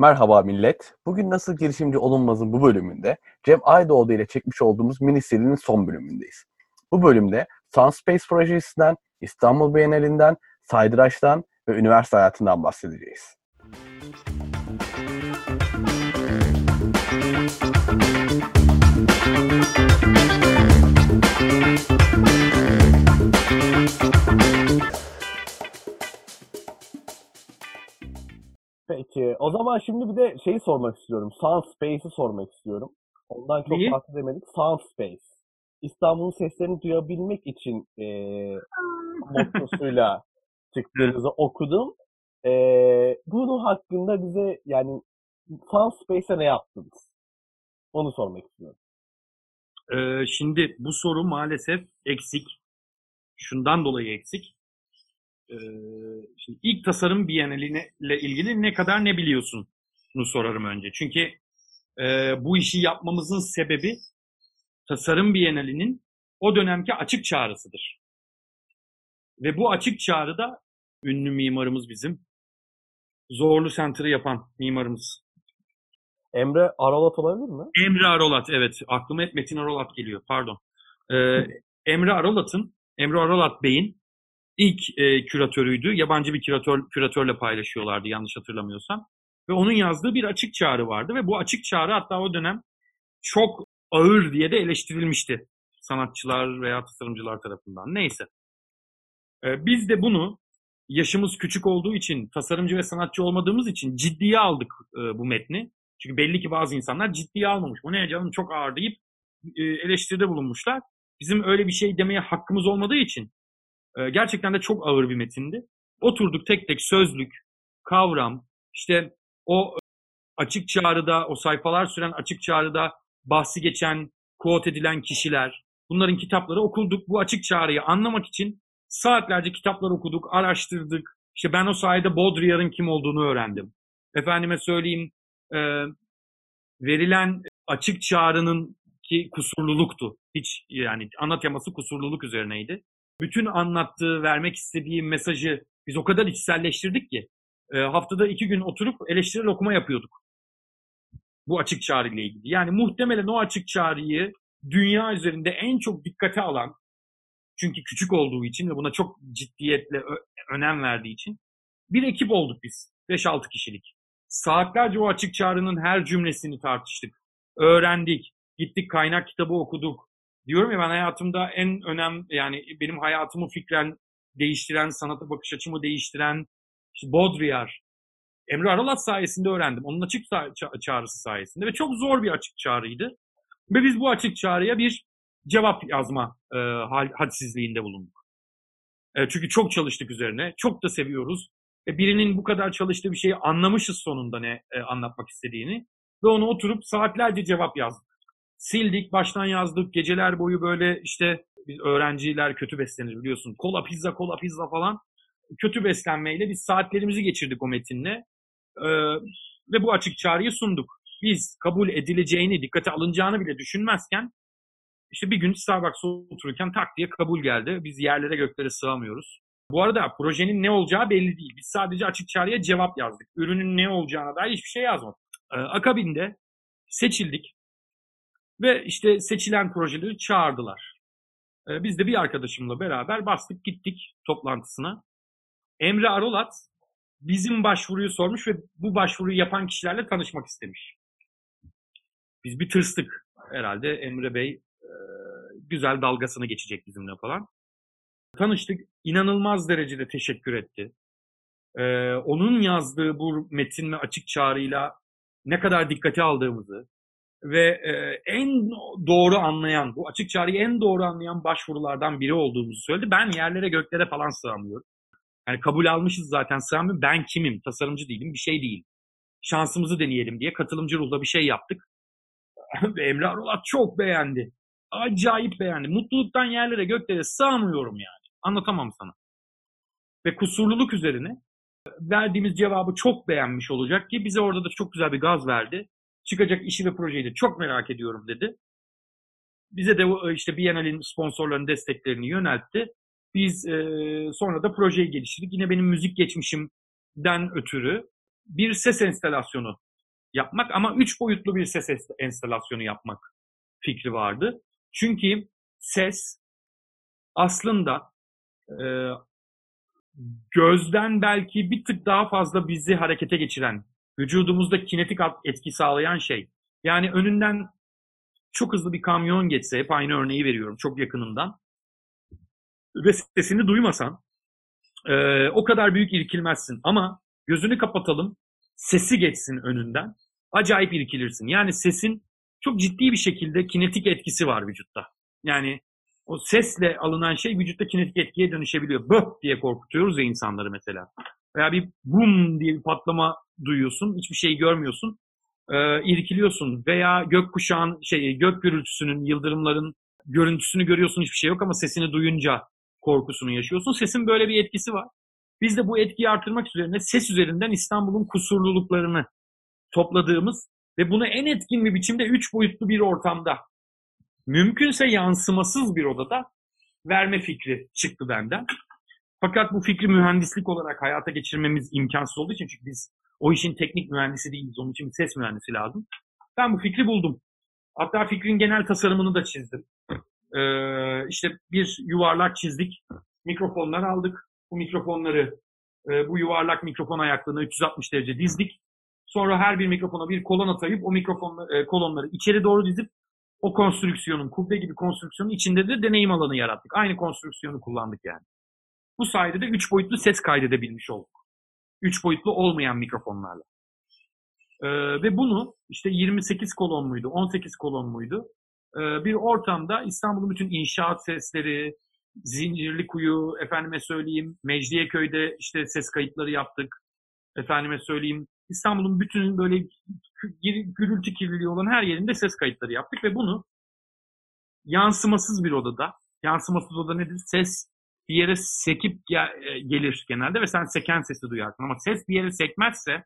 Merhaba millet. Bugün Nasıl Girişimci Olunmaz'ın bu bölümünde Cem Aydoğdu ile çekmiş olduğumuz mini serinin son bölümündeyiz. Bu bölümde Sunspace projesinden, İstanbul Bienalinden, Saydıraç'tan ve üniversite hayatından bahsedeceğiz. Peki. O zaman şimdi bir de şeyi sormak istiyorum. Sunspace'i sormak istiyorum. Ondan çok Neyi? bahsedemedik. Sunspace. İstanbul'un seslerini duyabilmek için e, mottosuyla çıktığınızı okudum. E, bunun hakkında bize yani Sunspace'e ne yaptınız? Onu sormak istiyorum. Ee, şimdi bu soru maalesef eksik. Şundan dolayı eksik. Ee, şimdi ilk tasarım bienaliyle ilgili ne kadar ne biliyorsun? Bunu sorarım önce. Çünkü e, bu işi yapmamızın sebebi tasarım bienalinin o dönemki açık çağrısıdır. Ve bu açık çağrıda ünlü mimarımız bizim. Zorlu Center'ı yapan mimarımız. Emre Aralat olabilir mi? Emre Arolat evet aklıma hep Metin Arolat geliyor pardon. Ee, Emre Arolat'ın Emre Arolat Bey'in ilk e, küratörüydü. Yabancı bir küratör küratörle paylaşıyorlardı yanlış hatırlamıyorsam. Ve onun yazdığı bir açık çağrı vardı ve bu açık çağrı hatta o dönem çok ağır diye de eleştirilmişti sanatçılar veya tasarımcılar tarafından. Neyse. Ee, biz de bunu yaşımız küçük olduğu için, tasarımcı ve sanatçı olmadığımız için ciddiye aldık e, bu metni. Çünkü belli ki bazı insanlar ciddiye almamış. Bu ne canım çok ağır deyip e, eleştiride bulunmuşlar. Bizim öyle bir şey demeye hakkımız olmadığı için e, gerçekten de çok ağır bir metindi. Oturduk tek tek sözlük, kavram, işte o açık çağrıda, o sayfalar süren açık çağrıda bahsi geçen, quote edilen kişiler, bunların kitapları okuduk. Bu açık çağrıyı anlamak için saatlerce kitaplar okuduk, araştırdık. İşte ben o sayede Baudrillard'ın kim olduğunu öğrendim. Efendime söyleyeyim, e, verilen açık çağrının ki kusurluluktu. Hiç yani ana teması kusurluluk üzerineydi. Bütün anlattığı, vermek istediği mesajı biz o kadar içselleştirdik ki e, haftada iki gün oturup eleştirel okuma yapıyorduk. Bu açık çağrı ile ilgili. Yani muhtemelen o açık çağrıyı dünya üzerinde en çok dikkate alan çünkü küçük olduğu için ve buna çok ciddiyetle önem verdiği için bir ekip olduk biz. 5-6 kişilik. Saatlerce o açık çağrının her cümlesini tartıştık. Öğrendik. Gittik kaynak kitabı okuduk. Diyorum ya ben hayatımda en önem yani benim hayatımı fikren değiştiren, sanata bakış açımı değiştiren işte Baudrillard, Emre Aralat sayesinde öğrendim. Onun açık ça- ça- çağrısı sayesinde ve çok zor bir açık çağrıydı. Ve biz bu açık çağrıya bir cevap yazma e, hadsizliğinde bulunduk. E, çünkü çok çalıştık üzerine. Çok da seviyoruz. E, birinin bu kadar çalıştığı bir şeyi anlamışız sonunda ne e, anlatmak istediğini. Ve onu oturup saatlerce cevap yazdık. Sildik, baştan yazdık. Geceler boyu böyle işte biz öğrenciler kötü beslenir biliyorsun. Kola pizza, kola pizza falan. Kötü beslenmeyle biz saatlerimizi geçirdik o metinle. E, ve bu açık çağrıyı sunduk. Biz kabul edileceğini, dikkate alınacağını bile düşünmezken işte bir gün Starbucks'ta otururken tak diye kabul geldi. Biz yerlere göklere sığamıyoruz. Bu arada projenin ne olacağı belli değil. Biz sadece açık çağrıya cevap yazdık. Ürünün ne olacağına dair hiçbir şey yazmadık. Ee, akabinde seçildik ve işte seçilen projeleri çağırdılar. Ee, biz de bir arkadaşımla beraber bastık gittik toplantısına. Emre Arolat bizim başvuruyu sormuş ve bu başvuruyu yapan kişilerle tanışmak istemiş. Biz bir tırstık herhalde Emre Bey e, güzel dalgasını geçecek bizimle falan. Tanıştık. İnanılmaz derecede teşekkür etti. Ee, onun yazdığı bu metin ve açık çağrıyla ne kadar dikkate aldığımızı ve e, en doğru anlayan, bu açık çağrıyı en doğru anlayan başvurulardan biri olduğumuzu söyledi. Ben yerlere göklere falan sığamıyorum. Yani kabul almışız zaten sığamıyorum. Ben kimim? Tasarımcı değilim, bir şey değil. Şansımızı deneyelim diye katılımcı ruhla bir şey yaptık. Emre Arolat çok beğendi. Acayip beğendi. Mutluluktan yerlere göklere sığamıyorum yani. Anlatamam sana. Ve kusurluluk üzerine verdiğimiz cevabı çok beğenmiş olacak ki bize orada da çok güzel bir gaz verdi. Çıkacak işi ve projeyi de çok merak ediyorum dedi. Bize de o, işte Biennale'nin sponsorlarının desteklerini yöneltti. Biz e, sonra da projeyi geliştirdik. Yine benim müzik geçmişimden ötürü bir ses enstalasyonu yapmak ama üç boyutlu bir ses enstalasyonu yapmak fikri vardı. Çünkü ses aslında e, gözden belki bir tık daha fazla bizi harekete geçiren, vücudumuzda kinetik etki sağlayan şey. Yani önünden çok hızlı bir kamyon geçse, hep aynı örneği veriyorum çok yakınından ve sesini duymasan e, o kadar büyük irkilmezsin. Ama gözünü kapatalım, sesi geçsin önünden, acayip irkilirsin. Yani sesin çok ciddi bir şekilde kinetik etkisi var vücutta. Yani o sesle alınan şey vücutta kinetik etkiye dönüşebiliyor. Böh diye korkutuyoruz ya insanları mesela. Veya bir bum diye bir patlama duyuyorsun, hiçbir şey görmüyorsun, e, irkiliyorsun. Veya gökkuşağın, şey, gök gürültüsünün, yıldırımların görüntüsünü görüyorsun, hiçbir şey yok ama sesini duyunca korkusunu yaşıyorsun. Sesin böyle bir etkisi var. Biz de bu etkiyi artırmak üzerine ses üzerinden İstanbul'un kusurluluklarını topladığımız ve bunu en etkin bir biçimde üç boyutlu bir ortamda mümkünse yansımasız bir odada verme fikri çıktı benden. Fakat bu fikri mühendislik olarak hayata geçirmemiz imkansız olduğu için çünkü biz o işin teknik mühendisi değiliz. Onun için bir ses mühendisi lazım. Ben bu fikri buldum. Hatta fikrin genel tasarımını da çizdim. Ee, işte bir yuvarlak çizdik. Mikrofonlar aldık. Bu mikrofonları e, bu yuvarlak mikrofon ayaklarına 360 derece dizdik. Sonra her bir mikrofona bir kolon atayıp o mikrofon e, kolonları içeri doğru dizip o konstrüksiyonun, kubbe gibi konstrüksiyonun içinde de deneyim alanı yarattık. Aynı konstrüksiyonu kullandık yani. Bu sayede de 3 boyutlu ses kaydedebilmiş olduk. 3 boyutlu olmayan mikrofonlarla. Ee, ve bunu işte 28 kolon muydu, 18 kolon muydu? Ee, bir ortamda İstanbul'un bütün inşaat sesleri, Zincirli Kuyu, efendime söyleyeyim Mecidiyeköy'de işte ses kayıtları yaptık. Efendime söyleyeyim İstanbul'un bütün böyle gürültü kirliliği olan her yerinde ses kayıtları yaptık ve bunu yansımasız bir odada, yansımasız oda nedir? Ses bir yere sekip e, gelir genelde ve sen seken sesi duyarsın. Ama ses bir yere sekmezse,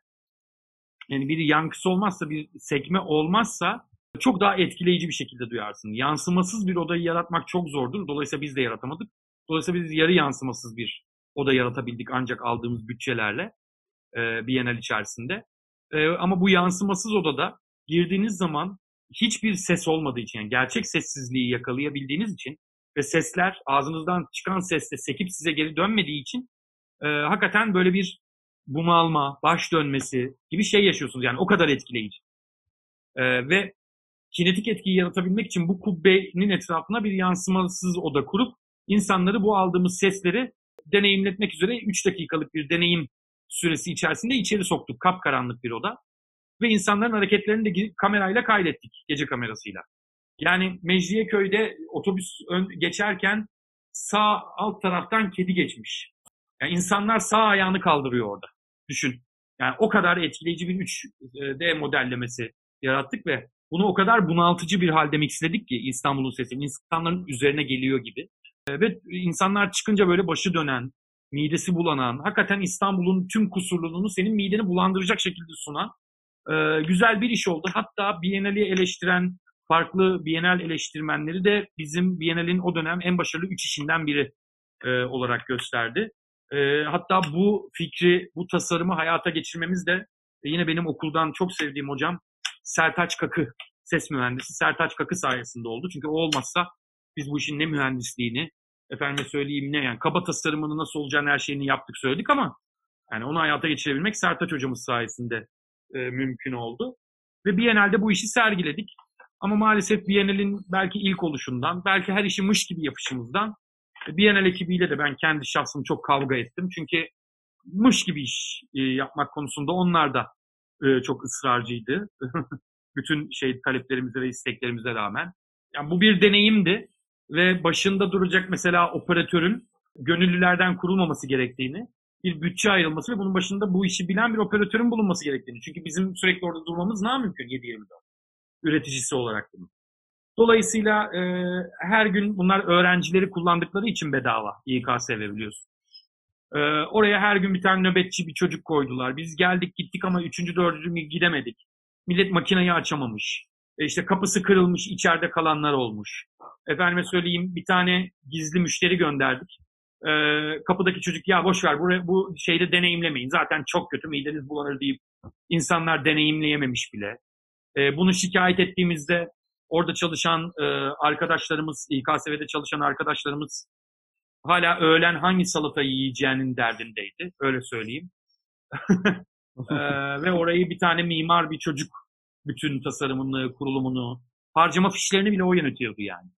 yani bir yankısı olmazsa, bir sekme olmazsa çok daha etkileyici bir şekilde duyarsın. Yansımasız bir odayı yaratmak çok zordur. Dolayısıyla biz de yaratamadık. Dolayısıyla biz yarı yansımasız bir oda yaratabildik ancak aldığımız bütçelerle e, Bienal içerisinde. E, ama bu yansımasız odada girdiğiniz zaman hiçbir ses olmadığı için, yani gerçek sessizliği yakalayabildiğiniz için ve sesler ağzınızdan çıkan sesle sekip size geri dönmediği için e, hakikaten böyle bir bunalma, baş dönmesi gibi şey yaşıyorsunuz. Yani o kadar etkileyici. E, ve kinetik etkiyi yaratabilmek için bu kubbenin etrafına bir yansımasız oda kurup insanları bu aldığımız sesleri deneyimletmek üzere 3 dakikalık bir deneyim süresi içerisinde içeri soktuk. Kapkaranlık bir oda. Ve insanların hareketlerini de kamerayla kaydettik. Gece kamerasıyla. Yani Mecidiyeköy'de otobüs ön, geçerken sağ alt taraftan kedi geçmiş. Yani insanlar sağ ayağını kaldırıyor orada. Düşün. Yani o kadar etkileyici bir 3D modellemesi yarattık ve bunu o kadar bunaltıcı bir halde mixledik ki İstanbul'un sesi insanların üzerine geliyor gibi. Ve insanlar çıkınca böyle başı dönen, midesi bulanan, hakikaten İstanbul'un tüm kusurluluğunu senin mideni bulandıracak şekilde sunan e, güzel bir iş oldu. Hatta Biennale'i eleştiren farklı Biennale eleştirmenleri de bizim Biennale'in o dönem en başarılı üç işinden biri e, olarak gösterdi. E, hatta bu fikri, bu tasarımı hayata geçirmemiz de e, yine benim okuldan çok sevdiğim hocam Sertaç Kakı, ses mühendisi Sertaç Kakı sayesinde oldu. Çünkü o olmazsa biz bu işin ne mühendisliğini, efendime söyleyeyim ne yani kaba tasarımını nasıl olacağını her şeyini yaptık söyledik ama yani onu hayata geçirebilmek Sertaç hocamız sayesinde e, mümkün oldu. Ve Biennale'de bu işi sergiledik. Ama maalesef Biennale'in belki ilk oluşundan, belki her işi mış gibi yapışımızdan e, Biennale ekibiyle de ben kendi şahsım çok kavga ettim. Çünkü mış gibi iş e, yapmak konusunda onlar da e, çok ısrarcıydı. Bütün şey taleplerimize ve isteklerimize rağmen. Yani bu bir deneyimdi ve başında duracak mesela operatörün gönüllülerden kurulmaması gerektiğini, bir bütçe ayrılması ve bunun başında bu işi bilen bir operatörün bulunması gerektiğini. Çünkü bizim sürekli orada durmamız ne mümkün 7-24 üreticisi olarak bunu. Dolayısıyla e, her gün bunlar öğrencileri kullandıkları için bedava İKS verebiliyorsun. E, oraya her gün bir tane nöbetçi bir çocuk koydular. Biz geldik gittik ama üçüncü dördüncü gidemedik. Millet makineyi açamamış. E işte kapısı kırılmış, içeride kalanlar olmuş. Efendime söyleyeyim bir tane gizli müşteri gönderdik. Ee, kapıdaki çocuk ya boş ver buraya, bu şeyde deneyimlemeyin. Zaten çok kötü mideniz bulanır deyip insanlar deneyimleyememiş bile. Ee, bunu şikayet ettiğimizde orada çalışan e, arkadaşlarımız, İKSV'de çalışan arkadaşlarımız hala öğlen hangi salata yiyeceğinin derdindeydi. Öyle söyleyeyim. ee, ve orayı bir tane mimar bir çocuk bütün tasarımını, kurulumunu, harcama fişlerini bile o yönetiyordu yani.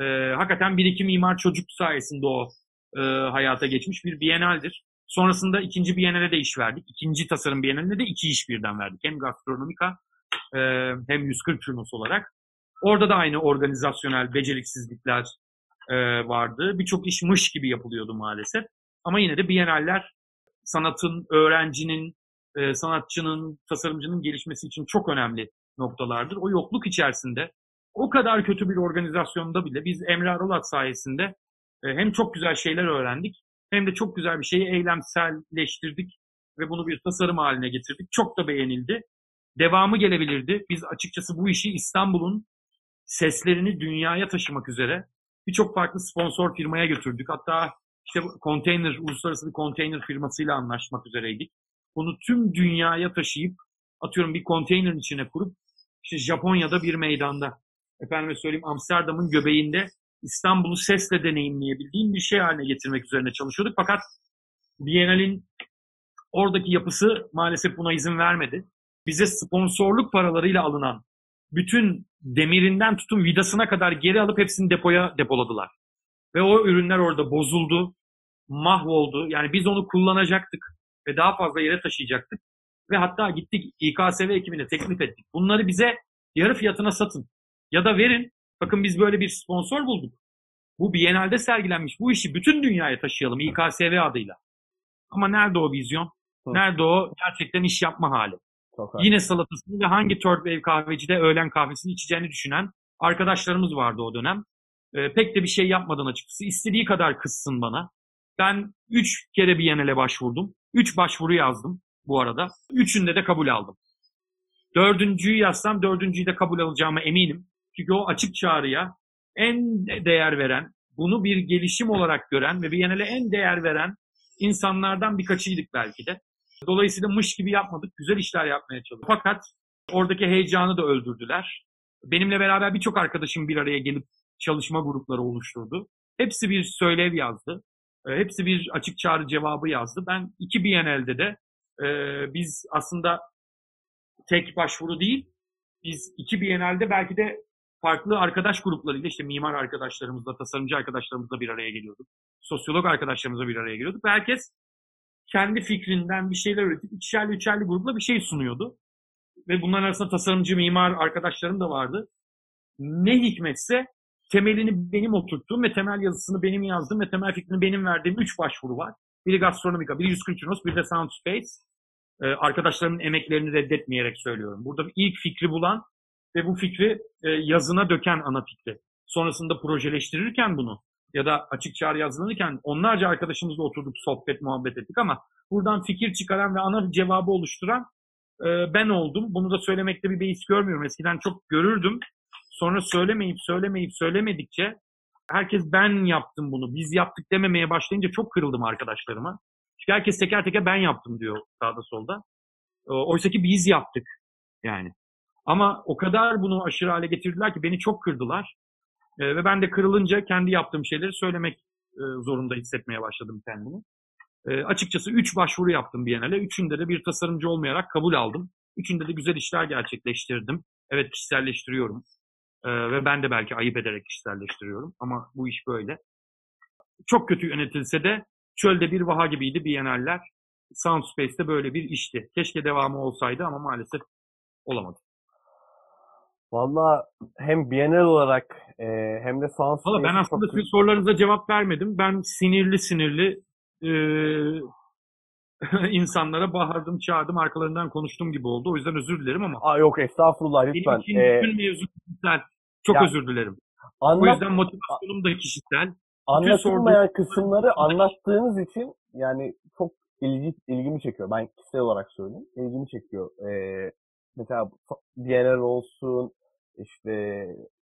Ee, hakikaten bir iki mimar çocuk sayesinde o e, hayata geçmiş bir bienaldir. Sonrasında ikinci bienale de iş verdik. İkinci tasarım bienaline de iki iş birden verdik. Hem gastronomika e, hem 140 turnos olarak. Orada da aynı organizasyonel beceriksizlikler e, vardı. Birçok iş mış gibi yapılıyordu maalesef. Ama yine de bienaller sanatın, öğrencinin, e, sanatçının, tasarımcının gelişmesi için çok önemli noktalardır. O yokluk içerisinde o kadar kötü bir organizasyonda bile biz Emre Aralat sayesinde e, hem çok güzel şeyler öğrendik hem de çok güzel bir şeyi eylemselleştirdik ve bunu bir tasarım haline getirdik. Çok da beğenildi. Devamı gelebilirdi. Biz açıkçası bu işi İstanbul'un seslerini dünyaya taşımak üzere birçok farklı sponsor firmaya götürdük. Hatta işte konteyner, uluslararası bir konteyner firmasıyla anlaşmak üzereydik. Bunu tüm dünyaya taşıyıp atıyorum bir konteynerin içine kurup işte Japonya'da bir meydanda efendime söyleyeyim Amsterdam'ın göbeğinde İstanbul'u sesle deneyimleyebildiğim bir şey haline getirmek üzerine çalışıyorduk. Fakat Biennale'in oradaki yapısı maalesef buna izin vermedi. Bize sponsorluk paralarıyla alınan bütün demirinden tutun vidasına kadar geri alıp hepsini depoya depoladılar. Ve o ürünler orada bozuldu, mahvoldu. Yani biz onu kullanacaktık ve daha fazla yere taşıyacaktık. Ve hatta gittik İKSV ekibine teklif ettik. Bunları bize yarı fiyatına satın. Ya da verin. Bakın biz böyle bir sponsor bulduk. Bu Biennale'de sergilenmiş. Bu işi bütün dünyaya taşıyalım İKSV adıyla. Ama nerede o vizyon? Nerede o gerçekten iş yapma hali? Çok Yine salatasını ve hangi third wave kahvecide öğlen kahvesini içeceğini düşünen arkadaşlarımız vardı o dönem. Ee, pek de bir şey yapmadan açıkçası. İstediği kadar kızsın bana. Ben üç kere Biennale başvurdum. Üç başvuru yazdım bu arada. Üçünde de kabul aldım. Dördüncüyü yazsam dördüncüyü de kabul alacağıma eminim. Çünkü o açık çağrıya en değer veren, bunu bir gelişim olarak gören ve Biennale en değer veren insanlardan birkaçıydık belki de. Dolayısıyla mış gibi yapmadık. Güzel işler yapmaya çalıştık. Fakat oradaki heyecanı da öldürdüler. Benimle beraber birçok arkadaşım bir araya gelip çalışma grupları oluşturdu. Hepsi bir söylev yazdı. E, hepsi bir açık çağrı cevabı yazdı. Ben iki Biennale'de de e, biz aslında tek başvuru değil, biz iki Biennale'de belki de farklı arkadaş gruplarıyla işte mimar arkadaşlarımızla, tasarımcı arkadaşlarımızla bir araya geliyorduk. Sosyolog arkadaşlarımızla bir araya geliyorduk. Herkes kendi fikrinden bir şeyler üretip ikişerli üçerli grupla bir şey sunuyordu. Ve bunların arasında tasarımcı, mimar arkadaşlarım da vardı. Ne hikmetse temelini benim oturttuğum ve temel yazısını benim yazdığım ve temel fikrini benim verdiğim üç başvuru var. Biri Gastronomika, biri 140 Junos, biri de Soundspace. Ee, arkadaşlarımın emeklerini reddetmeyerek söylüyorum. Burada ilk fikri bulan ve bu fikri e, yazına döken ana fikri. Sonrasında projeleştirirken bunu ya da açık çağrı yazılırken onlarca arkadaşımızla oturduk, sohbet, muhabbet ettik ama buradan fikir çıkaran ve ana cevabı oluşturan e, ben oldum. Bunu da söylemekte bir beis görmüyorum. Eskiden çok görürdüm. Sonra söylemeyip söylemeyip söylemedikçe herkes ben yaptım bunu, biz yaptık dememeye başlayınca çok kırıldım arkadaşlarıma. Çünkü herkes teker teker ben yaptım diyor sağda solda. Oysa ki biz yaptık yani. Ama o kadar bunu aşırı hale getirdiler ki beni çok kırdılar. E, ve ben de kırılınca kendi yaptığım şeyleri söylemek e, zorunda hissetmeye başladım kendimi. E, açıkçası 3 başvuru yaptım Biennale. Üçünde de bir tasarımcı olmayarak kabul aldım. Üçünde de güzel işler gerçekleştirdim. Evet kişiselleştiriyorum. E, ve ben de belki ayıp ederek kişiselleştiriyorum. Ama bu iş böyle. Çok kötü yönetilse de çölde bir vaha gibiydi Biennaller. Soundspace'de böyle bir işti. Keşke devamı olsaydı ama maalesef olamadı. Valla hem Biennial olarak e, hem de sans Valla ben aslında çok... sorularınıza cevap vermedim. Ben sinirli sinirli e, insanlara bağırdım, çağırdım, arkalarından konuştum gibi oldu. O yüzden özür dilerim ama. Aa, yok estağfurullah lütfen. Benim için ee, bütün mevzu kişisel. Çok ya, özür dilerim. Anlat, o yüzden motivasyonum da kişisel. Anlatılmayan kısımları anlattığınız için yani çok ilgi, ilgimi çekiyor. Ben kişisel olarak söyleyeyim. İlgimi çekiyor. Ee, mesela Biennial olsun, işte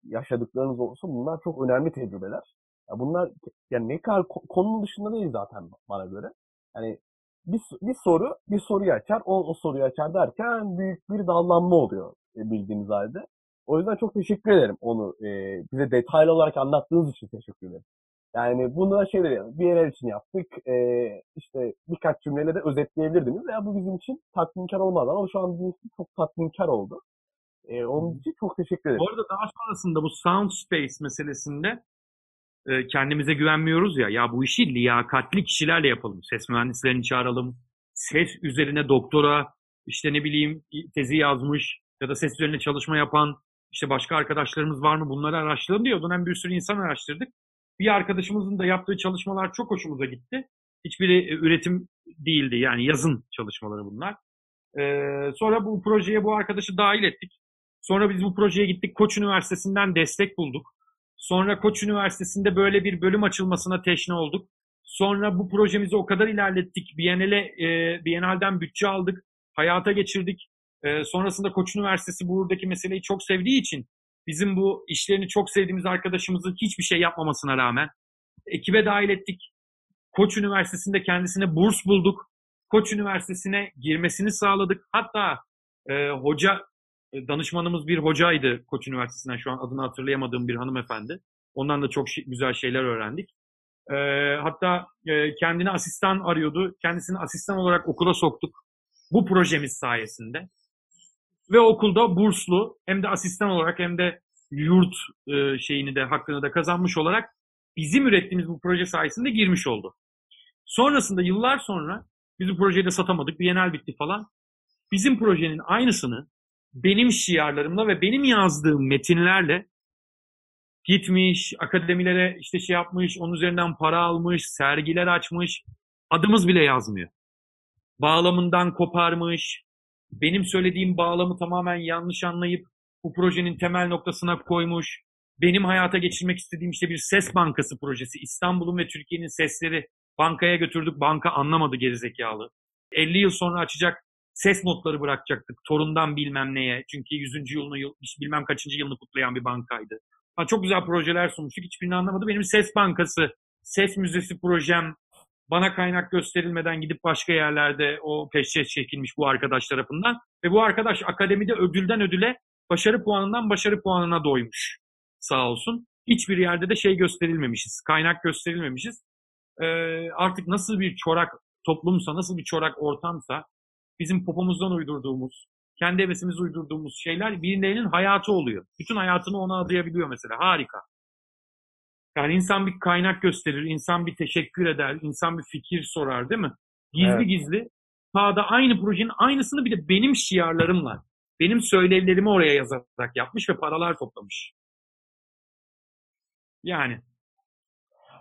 yaşadıklarınız olsun bunlar çok önemli tecrübeler. Ya bunlar yani ne kadar ko- konunun dışında değil zaten bana göre. Yani bir, bir soru bir soruyu açar, o, o soruyu açar derken büyük bir dallanma oluyor e, bildiğiniz halde. O yüzden çok teşekkür ederim onu e, bize detaylı olarak anlattığınız için teşekkür ederim. Yani bunu da şey dedi, bir yerel için yaptık. E, işte birkaç cümleyle de özetleyebilirdiniz. Ya bu bizim için tatminkar olmaz ama şu an bizim için çok tatminkar oldu. E, onun için çok teşekkür ederim. Bu arada daha sonrasında bu sound space meselesinde e, kendimize güvenmiyoruz ya. Ya bu işi liyakatli kişilerle yapalım. Ses mühendislerini çağıralım. Ses üzerine doktora, işte ne bileyim tezi yazmış ya da ses üzerine çalışma yapan işte başka arkadaşlarımız var mı bunları araştıralım diye o dönem bir sürü insan araştırdık. Bir arkadaşımızın da yaptığı çalışmalar çok hoşumuza gitti. Hiçbiri e, üretim değildi yani yazın çalışmaları bunlar. Ee, sonra bu projeye bu arkadaşı dahil ettik. Sonra biz bu projeye gittik Koç Üniversitesi'nden destek bulduk. Sonra Koç Üniversitesi'nde böyle bir bölüm açılmasına teşne olduk. Sonra bu projemizi o kadar ilerlettik. Biennale, e, Biennale'den bütçe aldık. Hayata geçirdik. E, sonrasında Koç Üniversitesi buradaki meseleyi çok sevdiği için bizim bu işlerini çok sevdiğimiz arkadaşımızın hiçbir şey yapmamasına rağmen ekibe dahil ettik. Koç Üniversitesi'nde kendisine burs bulduk. Koç Üniversitesi'ne girmesini sağladık. Hatta e, hoca e, danışmanımız bir hocaydı Koç Üniversitesi'nden şu an adını hatırlayamadığım bir hanımefendi. Ondan da çok güzel şeyler öğrendik. E, hatta e, kendine asistan arıyordu. Kendisini asistan olarak okula soktuk. Bu projemiz sayesinde. Ve okulda burslu hem de asistan olarak hem de yurt e, şeyini de hakkını da kazanmış olarak bizim ürettiğimiz bu proje sayesinde girmiş oldu. Sonrasında yıllar sonra biz bu projeyi de satamadık. Bienal bitti falan. Bizim projenin aynısını benim şiarlarımla ve benim yazdığım metinlerle gitmiş, akademilere işte şey yapmış, onun üzerinden para almış, sergiler açmış, adımız bile yazmıyor. Bağlamından koparmış, benim söylediğim bağlamı tamamen yanlış anlayıp bu projenin temel noktasına koymuş, benim hayata geçirmek istediğim işte bir ses bankası projesi, İstanbul'un ve Türkiye'nin sesleri bankaya götürdük, banka anlamadı gerizekalı. 50 yıl sonra açacak ses notları bırakacaktık. Torundan bilmem neye. Çünkü 100. yılını, yıl, bilmem kaçıncı yılını kutlayan bir bankaydı. Ha, çok güzel projeler sunmuştuk. Hiçbirini anlamadı. Benim ses bankası, ses müzesi projem bana kaynak gösterilmeden gidip başka yerlerde o peşçe çekilmiş bu arkadaş tarafından. Ve bu arkadaş akademide ödülden ödüle başarı puanından başarı puanına doymuş. Sağ olsun. Hiçbir yerde de şey gösterilmemişiz. Kaynak gösterilmemişiz. Ee, artık nasıl bir çorak toplumsa, nasıl bir çorak ortamsa bizim popomuzdan uydurduğumuz, kendi hevesimiz uydurduğumuz şeyler birilerinin hayatı oluyor. Bütün hayatını ona adayabiliyor mesela. Harika. Yani insan bir kaynak gösterir, insan bir teşekkür eder, insan bir fikir sorar değil mi? Gizli evet. gizli. Sağda aynı projenin aynısını bir de benim şiarlarımla, benim söylevlerimi oraya yazarak yapmış ve paralar toplamış. Yani.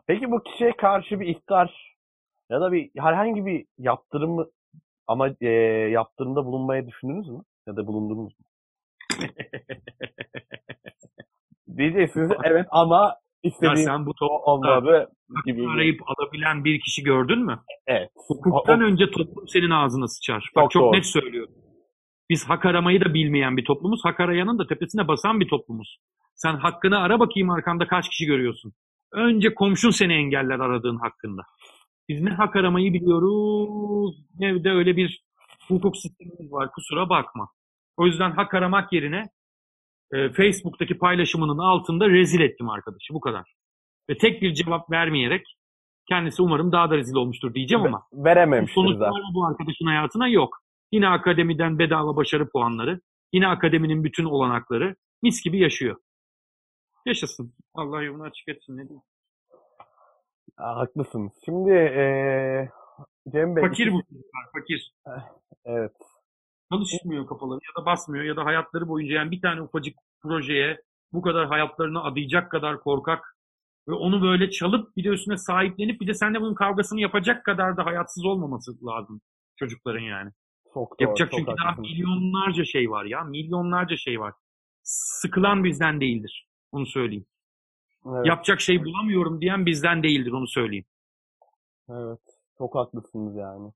Peki bu kişiye karşı bir ihtar ya da bir herhangi bir yaptırım ama e, yaptırımda bulunmayı düşündünüz mü? Ya da bulundunuz mu? Diyeceksiniz evet ama istediğim ya sen bu olmadı gibi. arayıp alabilen bir kişi gördün mü? Evet. Hukuktan o, önce toplum senin ağzına sıçar. Bak çok, çok net söylüyorum. Biz hak aramayı da bilmeyen bir toplumuz. Hak arayanın da tepesine basan bir toplumuz. Sen hakkını ara bakayım arkanda kaç kişi görüyorsun. Önce komşun seni engeller aradığın hakkında. Biz ne hak aramayı biliyoruz ne de öyle bir hukuk sistemimiz var. Kusura bakma. O yüzden hak aramak yerine e, Facebook'taki paylaşımının altında rezil ettim arkadaşı. Bu kadar. Ve tek bir cevap vermeyerek kendisi umarım daha da rezil olmuştur diyeceğim ama. Verememiştir zaten. bu arkadaşın hayatına yok. Yine akademiden bedava başarı puanları, yine akademinin bütün olanakları mis gibi yaşıyor. Yaşasın. Allah yolunu açık etsin ne diyeyim. Aa, haklısınız. Şimdi ee, Cem Bey... Fakir bu çocuklar, fakir. Evet. Çalışmıyor kafaları ya da basmıyor ya da hayatları boyunca yani bir tane ufacık projeye bu kadar hayatlarını adayacak kadar korkak ve onu böyle çalıp bir de üstüne sahiplenip bir de seninle bunun kavgasını yapacak kadar da hayatsız olmaması lazım çocukların yani. Çok doğru, Yapacak çok çünkü daha milyonlarca şey var ya. Milyonlarca şey var. Sıkılan bizden değildir. Onu söyleyeyim. Evet. Yapacak şey bulamıyorum diyen bizden değildir onu söyleyeyim. Evet. Çok haklısınız yani.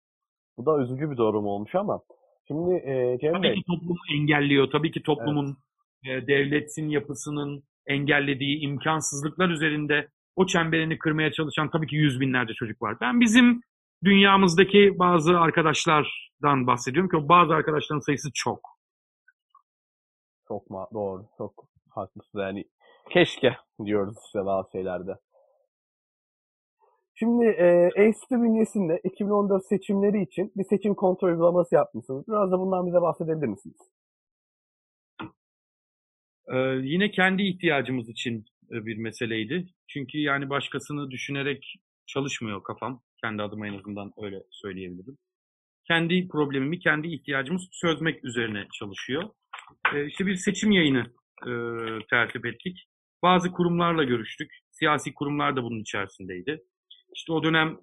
Bu da üzücü bir durum olmuş ama şimdi e, Cem Tabii Bey... ki toplum engelliyor. Tabii ki toplumun evet. e, devletin yapısının engellediği imkansızlıklar üzerinde o çemberini kırmaya çalışan tabii ki yüz binlerce çocuk var. Ben bizim dünyamızdaki bazı arkadaşlardan bahsediyorum ki o bazı arkadaşların sayısı çok. Çok ma doğru. Çok haklısın. Yani keşke diyoruz işte bazı şeylerde. Şimdi e, Enstitü bünyesinde 2014 seçimleri için bir seçim kontrol uygulaması yapmışsınız. Biraz da bundan bize bahsedebilir misiniz? Ee, yine kendi ihtiyacımız için e, bir meseleydi. Çünkü yani başkasını düşünerek çalışmıyor kafam. Kendi adıma en azından öyle söyleyebilirim. Kendi problemimi, kendi ihtiyacımız çözmek üzerine çalışıyor. Ee, işte bir seçim yayını e, tertip ettik. Bazı kurumlarla görüştük. Siyasi kurumlar da bunun içerisindeydi. İşte o dönem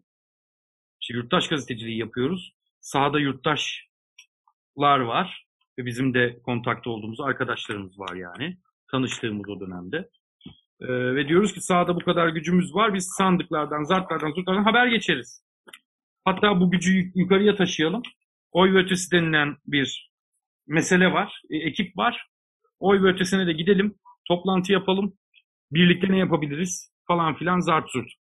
işte yurttaş gazeteciliği yapıyoruz. Sahada yurttaşlar var ve bizim de kontakta olduğumuz arkadaşlarımız var yani. Tanıştığımız o dönemde. Ee, ve diyoruz ki sahada bu kadar gücümüz var. Biz sandıklardan, zartlardan, zurtlardan haber geçeriz. Hatta bu gücü yukarıya taşıyalım. Oy ve ötesi denilen bir mesele var. E, ekip var. Oy ve ötesine de gidelim. Toplantı yapalım. Birlikte ne yapabiliriz falan filan zart zurt.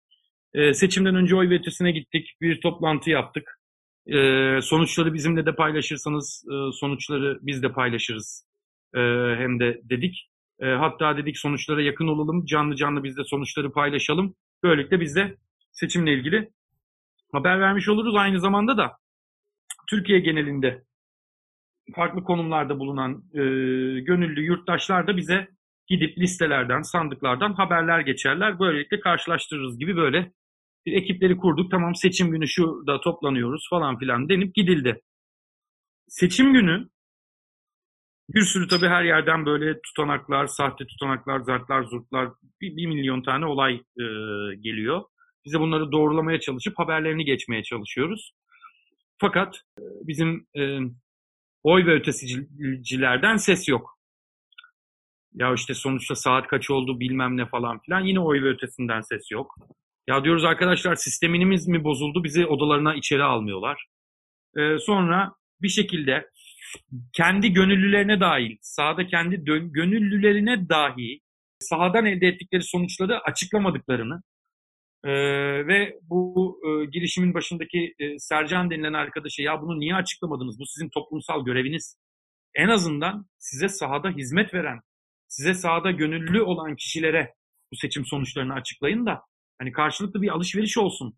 Ee, seçimden önce oy ve ötesine gittik. Bir toplantı yaptık. Ee, sonuçları bizimle de paylaşırsanız e, sonuçları biz de paylaşırız. Ee, hem de dedik. E, hatta dedik sonuçlara yakın olalım. Canlı canlı biz de sonuçları paylaşalım. Böylelikle biz de seçimle ilgili haber vermiş oluruz. Aynı zamanda da Türkiye genelinde farklı konumlarda bulunan e, gönüllü yurttaşlar da bize gidip listelerden, sandıklardan haberler geçerler. Böylelikle karşılaştırırız gibi böyle bir ekipleri kurduk. Tamam seçim günü şurada toplanıyoruz falan filan denip gidildi. Seçim günü bir sürü tabii her yerden böyle tutanaklar, sahte tutanaklar, zartlar, zurtlar, bir, bir milyon tane olay e, geliyor. Biz de bunları doğrulamaya çalışıp haberlerini geçmeye çalışıyoruz. Fakat e, bizim e, oy ve ötesicilerden ses yok. Ya işte sonuçta saat kaç oldu bilmem ne falan filan. Yine oy ve ötesinden ses yok. Ya diyoruz arkadaşlar sistemimiz mi bozuldu bizi odalarına içeri almıyorlar. Ee, sonra bir şekilde kendi gönüllülerine dahil, sahada kendi gönüllülerine dahi sahadan elde ettikleri sonuçları açıklamadıklarını e, ve bu e, girişimin başındaki e, Sercan denilen arkadaşa ya bunu niye açıklamadınız? Bu sizin toplumsal göreviniz. En azından size sahada hizmet veren, size sahada gönüllü olan kişilere bu seçim sonuçlarını açıklayın da hani karşılıklı bir alışveriş olsun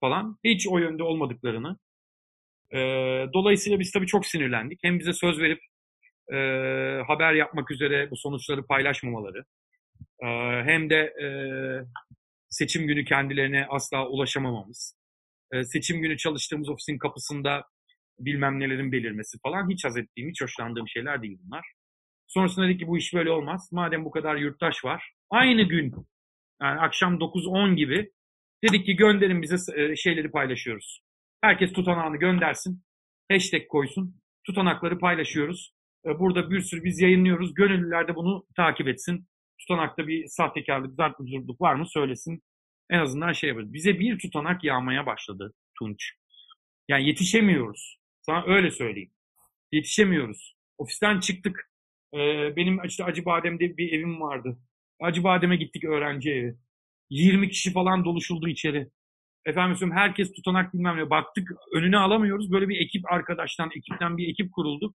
falan. Hiç o yönde olmadıklarını e, dolayısıyla biz tabii çok sinirlendik. Hem bize söz verip e, haber yapmak üzere bu sonuçları paylaşmamaları, e, hem de e, seçim günü kendilerine asla ulaşamamamız, e, seçim günü çalıştığımız ofisin kapısında bilmem nelerin belirmesi falan hiç haz ettiğim, hiç hoşlandığım şeyler değil bunlar. Sonrasında dedik ki bu iş böyle olmaz. Madem bu kadar yurttaş var, aynı gün yani akşam 9-10 gibi dedik ki gönderin bize şeyleri paylaşıyoruz. Herkes tutanağını göndersin. Hashtag koysun. Tutanakları paylaşıyoruz. Burada bir sürü biz yayınlıyoruz. Gönüllüler de bunu takip etsin. Tutanakta bir sahtekarlık, zartlık, zurtluk var mı söylesin. En azından şey yaparız. Bize bir tutanak yağmaya başladı Tunç. Yani yetişemiyoruz. Sana öyle söyleyeyim. Yetişemiyoruz. Ofisten çıktık. Ee, benim işte Acıbadem'de bir evim vardı. Acıbadem'e gittik öğrenci evi. 20 kişi falan doluşuldu içeri. Efendim herkes tutanak bilmem ne. Baktık önüne alamıyoruz. Böyle bir ekip arkadaştan, ekipten bir ekip kurulduk.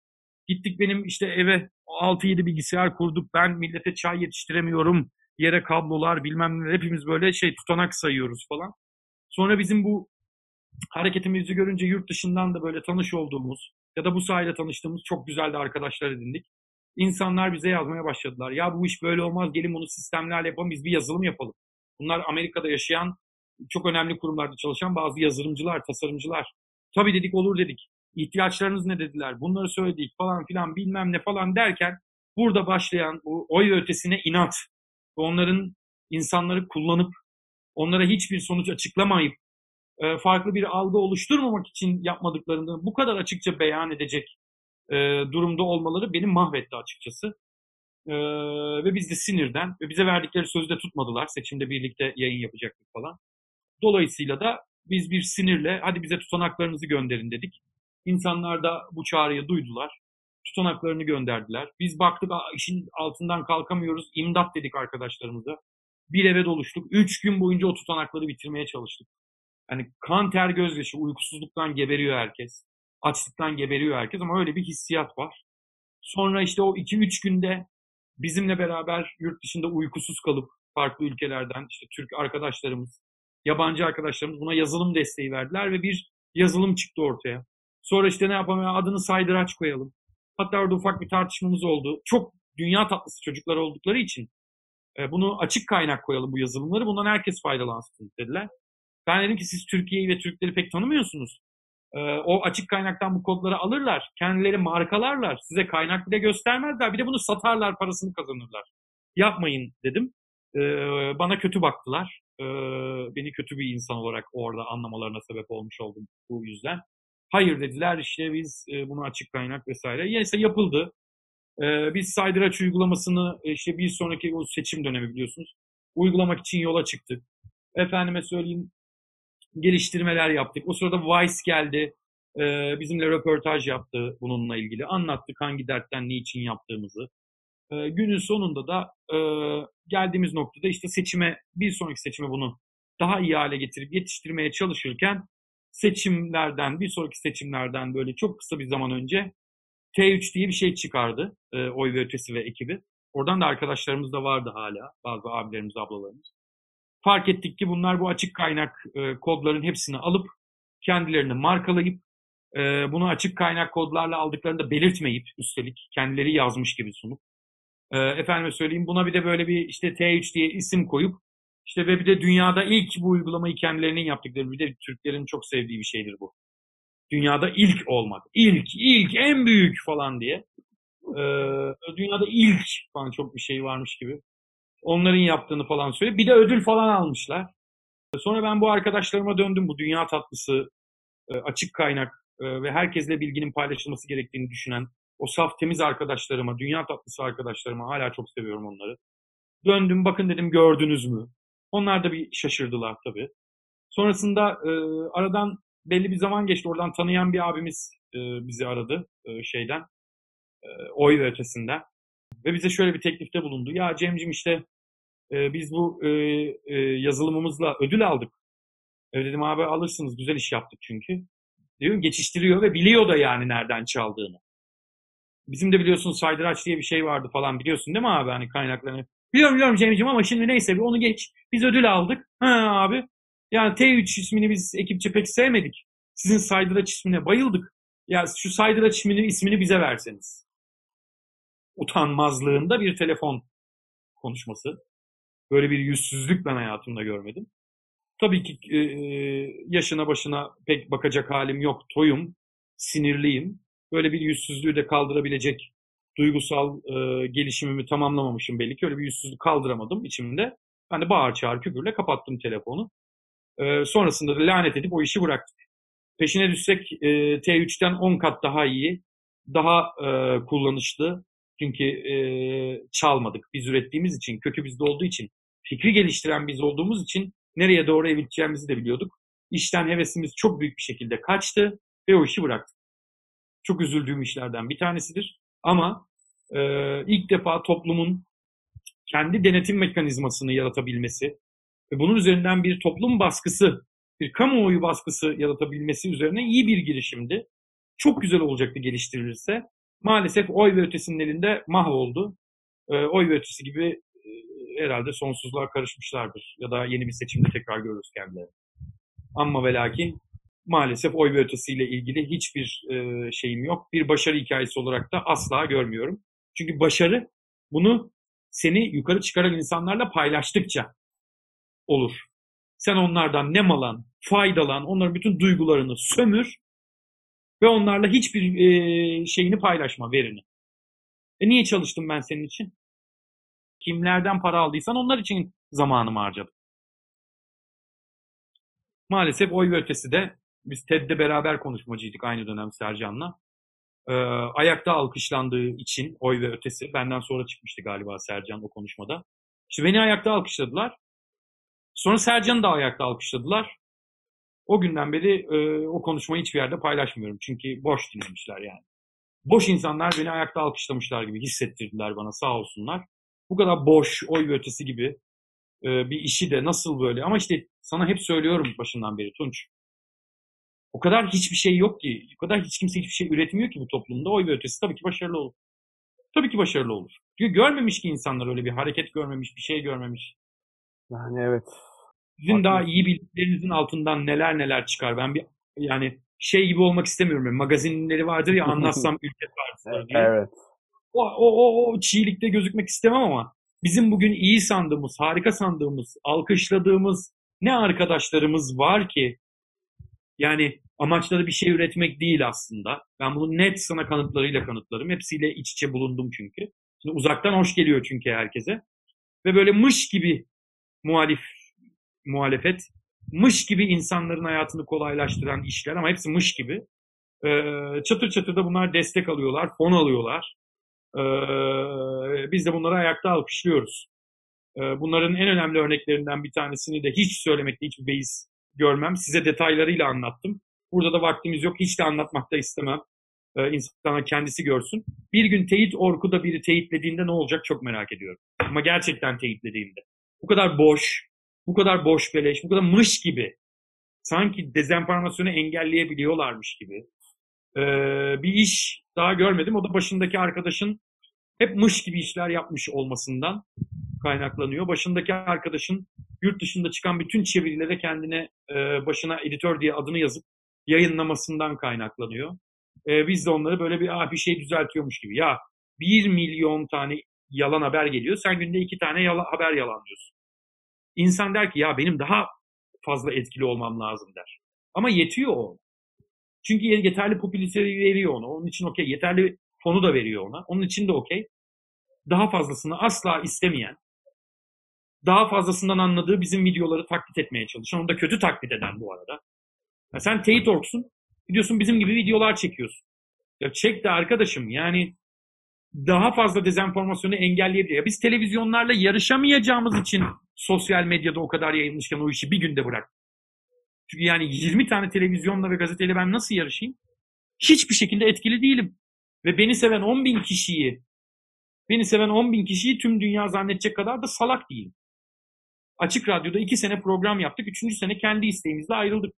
Gittik benim işte eve 6-7 bilgisayar kurduk. Ben millete çay yetiştiremiyorum. Yere kablolar bilmem ne. Hepimiz böyle şey tutanak sayıyoruz falan. Sonra bizim bu hareketimizi görünce yurt dışından da böyle tanış olduğumuz ya da bu sayede tanıştığımız çok güzel de arkadaşlar edindik. İnsanlar bize yazmaya başladılar. Ya bu iş böyle olmaz gelin bunu sistemlerle yapalım biz bir yazılım yapalım. Bunlar Amerika'da yaşayan çok önemli kurumlarda çalışan bazı yazılımcılar, tasarımcılar. Tabii dedik olur dedik. İhtiyaçlarınız ne dediler? Bunları söyledik falan filan bilmem ne falan derken burada başlayan bu oy ötesine inat ve onların insanları kullanıp onlara hiçbir sonuç açıklamayıp farklı bir algı oluşturmamak için yapmadıklarını bu kadar açıkça beyan edecek durumda olmaları beni mahvetti açıkçası. ve biz de sinirden ve bize verdikleri sözü de tutmadılar. Seçimde birlikte yayın yapacaktık falan. Dolayısıyla da biz bir sinirle hadi bize tutanaklarınızı gönderin dedik. İnsanlar da bu çağrıyı duydular. Tutanaklarını gönderdiler. Biz baktık işin altından kalkamıyoruz. İmdat dedik arkadaşlarımıza. bir eve doluştuk. Üç gün boyunca o tutanakları bitirmeye çalıştık. Yani kan ter gözyaşı, uykusuzluktan geberiyor herkes. Açlıktan geberiyor herkes ama öyle bir hissiyat var. Sonra işte o iki üç günde bizimle beraber yurt dışında uykusuz kalıp farklı ülkelerden işte Türk arkadaşlarımız, yabancı arkadaşlarımız buna yazılım desteği verdiler ve bir yazılım çıktı ortaya. Sonra işte ne yapalım adını saydıraç koyalım. Hatta orada ufak bir tartışmamız oldu. Çok dünya tatlısı çocuklar oldukları için e, bunu açık kaynak koyalım bu yazılımları. Bundan herkes faydalansın dediler. Ben dedim ki siz Türkiye'yi ve Türkleri pek tanımıyorsunuz. E, o açık kaynaktan bu kodları alırlar. Kendileri markalarlar. Size kaynak bile göstermezler. Bir de bunu satarlar, parasını kazanırlar. Yapmayın dedim. E, bana kötü baktılar. Beni kötü bir insan olarak orada anlamalarına sebep olmuş oldum bu yüzden. Hayır dediler işte biz bunu açık kaynak vesaire. Neyse yapıldı. Biz saydıraç uygulamasını işte bir sonraki o seçim dönemi biliyorsunuz. Uygulamak için yola çıktık. Efendime söyleyeyim geliştirmeler yaptık. O sırada Vice geldi. Bizimle röportaj yaptı bununla ilgili. Anlattık hangi dertten ne için yaptığımızı. Günün sonunda da geldiğimiz noktada işte seçime bir sonraki seçime bunu daha iyi hale getirip yetiştirmeye çalışırken seçimlerden bir sonraki seçimlerden böyle çok kısa bir zaman önce T3 diye bir şey çıkardı. E, oy ve ötesi ve ekibi. Oradan da arkadaşlarımız da vardı hala. Bazı abilerimiz, ablalarımız. Fark ettik ki bunlar bu açık kaynak e, kodların hepsini alıp kendilerini markalayıp e, bunu açık kaynak kodlarla aldıklarını da belirtmeyip üstelik kendileri yazmış gibi sunup e, efendime söyleyeyim buna bir de böyle bir işte T3 diye isim koyup işte ve bir de dünyada ilk bu uygulamayı kendilerinin yaptıkları bir de Türklerin çok sevdiği bir şeydir bu. Dünyada ilk olmak. İlk, ilk, en büyük falan diye. Ee, dünyada ilk falan çok bir şey varmış gibi. Onların yaptığını falan söyle. Bir de ödül falan almışlar. Sonra ben bu arkadaşlarıma döndüm. Bu dünya tatlısı, e, açık kaynak e, ve herkesle bilginin paylaşılması gerektiğini düşünen o saf temiz arkadaşlarıma, dünya tatlısı arkadaşlarıma hala çok seviyorum onları. Döndüm bakın dedim gördünüz mü? Onlar da bir şaşırdılar tabii. Sonrasında e, aradan belli bir zaman geçti. Oradan tanıyan bir abimiz e, bizi aradı e, şeyden. E, oy ve ötesinden. Ve bize şöyle bir teklifte bulundu. Ya Cemcim işte e, biz bu e, e, yazılımımızla ödül aldık. E, dedim abi alırsınız güzel iş yaptık çünkü. Diyorum geçiştiriyor ve biliyor da yani nereden çaldığını. Bizim de biliyorsun saydıraç diye bir şey vardı falan biliyorsun değil mi abi hani kaynaklarını. Biliyorum biliyorum Cemciğim ama şimdi neyse bir onu geç. Biz ödül aldık. Ha abi. Yani T3 ismini biz ekipçe pek sevmedik. Sizin saydıraç ismine bayıldık. Ya şu saydıraç ismini, ismini bize verseniz. Utanmazlığında bir telefon konuşması. Böyle bir yüzsüzlük ben hayatımda görmedim. Tabii ki e, yaşına başına pek bakacak halim yok. Toyum, sinirliyim. Böyle bir yüzsüzlüğü de kaldırabilecek duygusal e, gelişimimi tamamlamamışım belli ki. Öyle bir yüzsüzlük kaldıramadım içimde. Ben de bağır çağır küfürle kapattım telefonu. E, sonrasında da lanet edip o işi bıraktık. Peşine düşsek e, T3'ten 10 kat daha iyi, daha e, kullanışlı. Çünkü e, çalmadık. Biz ürettiğimiz için, kökü bizde olduğu için, fikri geliştiren biz olduğumuz için nereye doğru evrileceğimizi de biliyorduk. İşten hevesimiz çok büyük bir şekilde kaçtı ve o işi bıraktık. Çok üzüldüğüm işlerden bir tanesidir. Ama e, ilk defa toplumun kendi denetim mekanizmasını yaratabilmesi ve bunun üzerinden bir toplum baskısı, bir kamuoyu baskısı yaratabilmesi üzerine iyi bir girişimdi. Çok güzel olacaktı geliştirilirse. Maalesef oy ve ötesinin elinde mahvoldu. E, oy ve ötesi gibi e, herhalde sonsuzluğa karışmışlardır. Ya da yeni bir seçimde tekrar görürüz kendilerini. Ama ve lakin maalesef oy ve ötesiyle ilgili hiçbir e, şeyim yok. Bir başarı hikayesi olarak da asla görmüyorum. Çünkü başarı bunu seni yukarı çıkaran insanlarla paylaştıkça olur. Sen onlardan nem alan, faydalan, onların bütün duygularını sömür ve onlarla hiçbir e, şeyini paylaşma, verini. E niye çalıştım ben senin için? Kimlerden para aldıysan onlar için zamanımı harcadım. Maalesef oy ve ötesi de biz TED'de beraber konuşmacıydık aynı dönem Sercan'la. Ee, ayakta alkışlandığı için oy ve ötesi benden sonra çıkmıştı galiba Sercan o konuşmada. İşte beni ayakta alkışladılar. Sonra Sercan'ı da ayakta alkışladılar. O günden beri e, o konuşmayı hiçbir yerde paylaşmıyorum. Çünkü boş dinlemişler yani. Boş insanlar beni ayakta alkışlamışlar gibi hissettirdiler bana sağ olsunlar. Bu kadar boş, oy ve ötesi gibi e, bir işi de nasıl böyle ama işte sana hep söylüyorum başından beri Tunç. O kadar hiçbir şey yok ki, o kadar hiç kimse hiçbir şey üretmiyor ki bu toplumda. Oy ve ötesi tabii ki başarılı olur. Tabii ki başarılı olur. Çünkü görmemiş ki insanlar öyle bir hareket görmemiş, bir şey görmemiş. Yani evet. Sizin daha iyi bildiklerinizin altından neler neler çıkar. Ben bir yani şey gibi olmak istemiyorum. Yani magazinleri vardır ya anlatsam ülke tarzı. Evet. O, o, o, o çiğlikte gözükmek istemem ama bizim bugün iyi sandığımız, harika sandığımız, alkışladığımız ne arkadaşlarımız var ki yani amaçları bir şey üretmek değil aslında. Ben bunu net sana kanıtlarıyla kanıtlarım. Hepsiyle iç içe bulundum çünkü. Şimdi uzaktan hoş geliyor çünkü herkese. Ve böyle mış gibi muhalif muhalefet, mış gibi insanların hayatını kolaylaştıran işler ama hepsi mış gibi. Ee, çatır çatır da bunlar destek alıyorlar, fon alıyorlar. Ee, biz de bunları ayakta alkışlıyoruz. Ee, bunların en önemli örneklerinden bir tanesini de hiç söylemekte hiçbir beis görmem. Size detaylarıyla anlattım. Burada da vaktimiz yok. Hiç de anlatmak da istemem. Ee, insana kendisi görsün. Bir gün teyit orku da biri teyitlediğinde ne olacak çok merak ediyorum. Ama gerçekten teyitlediğinde. Bu kadar boş, bu kadar boş beleş, bu kadar mış gibi. Sanki dezenformasyonu engelleyebiliyorlarmış gibi. Ee, bir iş daha görmedim. O da başındaki arkadaşın hep mış gibi işler yapmış olmasından kaynaklanıyor. Başındaki arkadaşın yurt dışında çıkan bütün çevirilere kendine e, başına editör diye adını yazıp yayınlamasından kaynaklanıyor. E, biz de onları böyle bir ah bir şey düzeltiyormuş gibi. Ya bir milyon tane yalan haber geliyor. Sen günde iki tane yala, haber yalanlıyorsun. İnsan der ki ya benim daha fazla etkili olmam lazım der. Ama yetiyor o. Çünkü yeterli popülariteyi veriyor ona. Onun için okey. Yeterli fonu da veriyor ona. Onun için de okey. Daha fazlasını asla istemeyen, daha fazlasından anladığı bizim videoları taklit etmeye çalışan, onu da kötü taklit eden bu arada. Ya sen teyit orksun, gidiyorsun bizim gibi videolar çekiyorsun. Ya çek de arkadaşım yani daha fazla dezenformasyonu engelleyebilir. Ya biz televizyonlarla yarışamayacağımız için sosyal medyada o kadar yayılmışken o işi bir günde bırak. Çünkü yani 20 tane televizyonla ve gazeteyle ben nasıl yarışayım? Hiçbir şekilde etkili değilim. Ve beni seven 10 bin kişiyi, beni seven 10 bin kişiyi tüm dünya zannedecek kadar da salak değilim. Açık Radyo'da iki sene program yaptık. Üçüncü sene kendi isteğimizle ayrıldık.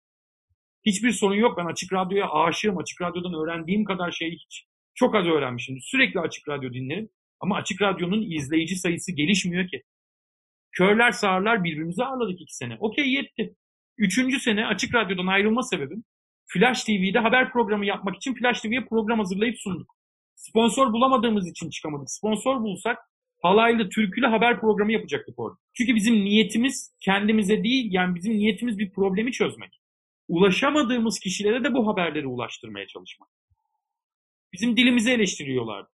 Hiçbir sorun yok. Ben Açık Radyo'ya aşığım. Açık Radyo'dan öğrendiğim kadar şey hiç. Çok az öğrenmişim. Sürekli Açık Radyo dinlerim. Ama Açık Radyo'nun izleyici sayısı gelişmiyor ki. Körler sağırlar birbirimizi ağırladık iki sene. Okey yetti. Üçüncü sene Açık Radyo'dan ayrılma sebebim Flash TV'de haber programı yapmak için Flash TV'ye program hazırlayıp sunduk. Sponsor bulamadığımız için çıkamadık. Sponsor bulsak halaylı, türkülü haber programı yapacaktık orada. Çünkü bizim niyetimiz kendimize değil, yani bizim niyetimiz bir problemi çözmek. Ulaşamadığımız kişilere de bu haberleri ulaştırmaya çalışmak. Bizim dilimizi eleştiriyorlardı.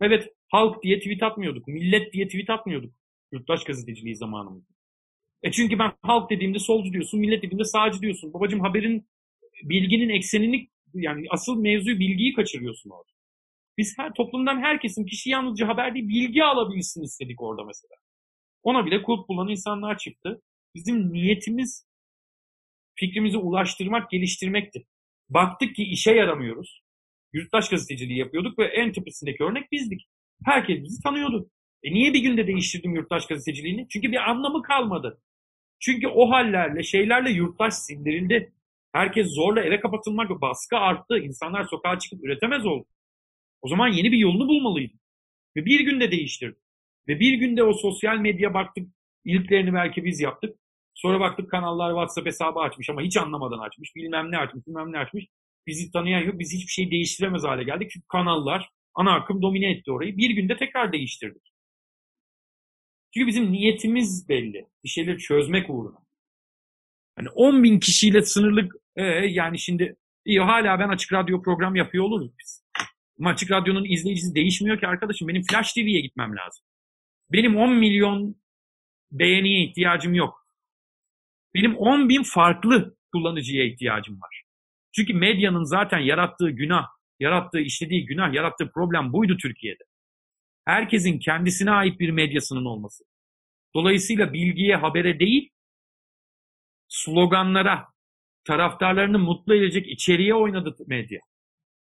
Evet, halk diye tweet atmıyorduk, millet diye tweet atmıyorduk. Yurttaş gazeteciliği zamanımızda. E çünkü ben halk dediğimde solcu diyorsun, millet dediğimde sağcı diyorsun. Babacım haberin, bilginin eksenini, yani asıl mevzuyu, bilgiyi kaçırıyorsun orada. Biz her toplumdan herkesin kişi yalnızca haber değil bilgi alabilsin istedik orada mesela. Ona bile kulp bulan insanlar çıktı. Bizim niyetimiz fikrimizi ulaştırmak, geliştirmekti. Baktık ki işe yaramıyoruz. Yurttaş gazeteciliği yapıyorduk ve en tepesindeki örnek bizdik. Herkes bizi tanıyordu. E niye bir günde değiştirdim yurttaş gazeteciliğini? Çünkü bir anlamı kalmadı. Çünkü o hallerle, şeylerle yurttaş sindirildi. Herkes zorla eve kapatılmak ve baskı arttı. İnsanlar sokağa çıkıp üretemez oldu. O zaman yeni bir yolunu bulmalıydı. Ve bir günde değiştirdi. Ve bir günde o sosyal medya baktık. İlklerini belki biz yaptık. Sonra baktık kanallar WhatsApp hesabı açmış ama hiç anlamadan açmış. Bilmem ne açmış, bilmem ne açmış. Bizi tanıyan yok. Biz hiçbir şey değiştiremez hale geldik. Çünkü kanallar, ana akım domine etti orayı. Bir günde tekrar değiştirdik. Çünkü bizim niyetimiz belli. Bir şeyleri çözmek uğruna. Hani 10 bin kişiyle sınırlık ee, yani şimdi iyi hala ben açık radyo program yapıyor oluruz biz. Ama açık radyonun izleyicisi değişmiyor ki arkadaşım. Benim Flash TV'ye gitmem lazım. Benim 10 milyon beğeniye ihtiyacım yok. Benim 10 bin farklı kullanıcıya ihtiyacım var. Çünkü medyanın zaten yarattığı günah, yarattığı işlediği günah, yarattığı problem buydu Türkiye'de. Herkesin kendisine ait bir medyasının olması. Dolayısıyla bilgiye, habere değil, sloganlara, taraftarlarını mutlu edecek içeriye oynadı medya.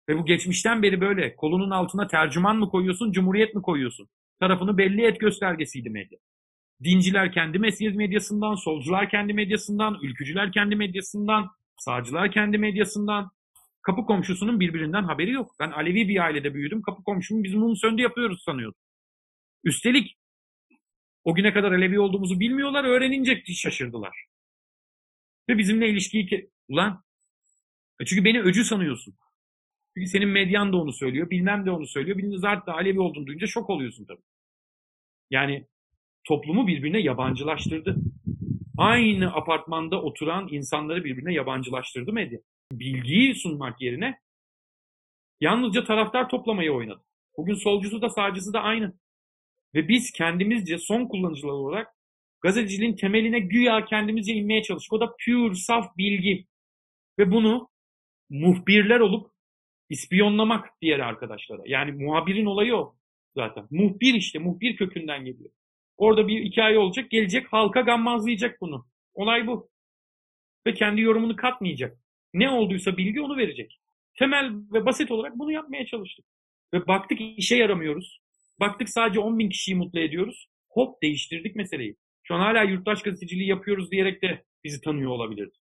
Ve bu geçmişten beri böyle. Kolunun altına tercüman mı koyuyorsun, cumhuriyet mi koyuyorsun? Tarafını belli et göstergesiydi medya. Dinciler kendi medyasından, solcular kendi medyasından, ülkücüler kendi medyasından, sağcılar kendi medyasından. Kapı komşusunun birbirinden haberi yok. Ben Alevi bir ailede büyüdüm. Kapı komşumun biz mum söndü yapıyoruz sanıyordum. Üstelik o güne kadar Alevi olduğumuzu bilmiyorlar. Öğrenince şaşırdılar. Ve bizimle ilişkiyi... Ke- Ulan e çünkü beni öcü sanıyorsun. Çünkü senin medyan da onu söylüyor. Bilmem de onu söylüyor. Bilmem zaten Alevi olduğunu duyunca şok oluyorsun tabii. Yani toplumu birbirine yabancılaştırdı. Aynı apartmanda oturan insanları birbirine yabancılaştırdı medya. Bilgiyi sunmak yerine yalnızca taraftar toplamayı oynadı. Bugün solcusu da sağcısı da aynı. Ve biz kendimizce son kullanıcılar olarak gazeteciliğin temeline güya kendimizce inmeye çalıştık. O da pure, saf bilgi. Ve bunu muhbirler olup ispiyonlamak diğer arkadaşlara. Yani muhabirin olayı o zaten. Muhbir işte, muhbir kökünden geliyor. Orada bir hikaye olacak, gelecek halka gammazlayacak bunu. Olay bu. Ve kendi yorumunu katmayacak. Ne olduysa bilgi onu verecek. Temel ve basit olarak bunu yapmaya çalıştık. Ve baktık işe yaramıyoruz. Baktık sadece 10 bin kişiyi mutlu ediyoruz. Hop değiştirdik meseleyi. Şu an hala yurttaş gazeteciliği yapıyoruz diyerek de bizi tanıyor olabilirdi.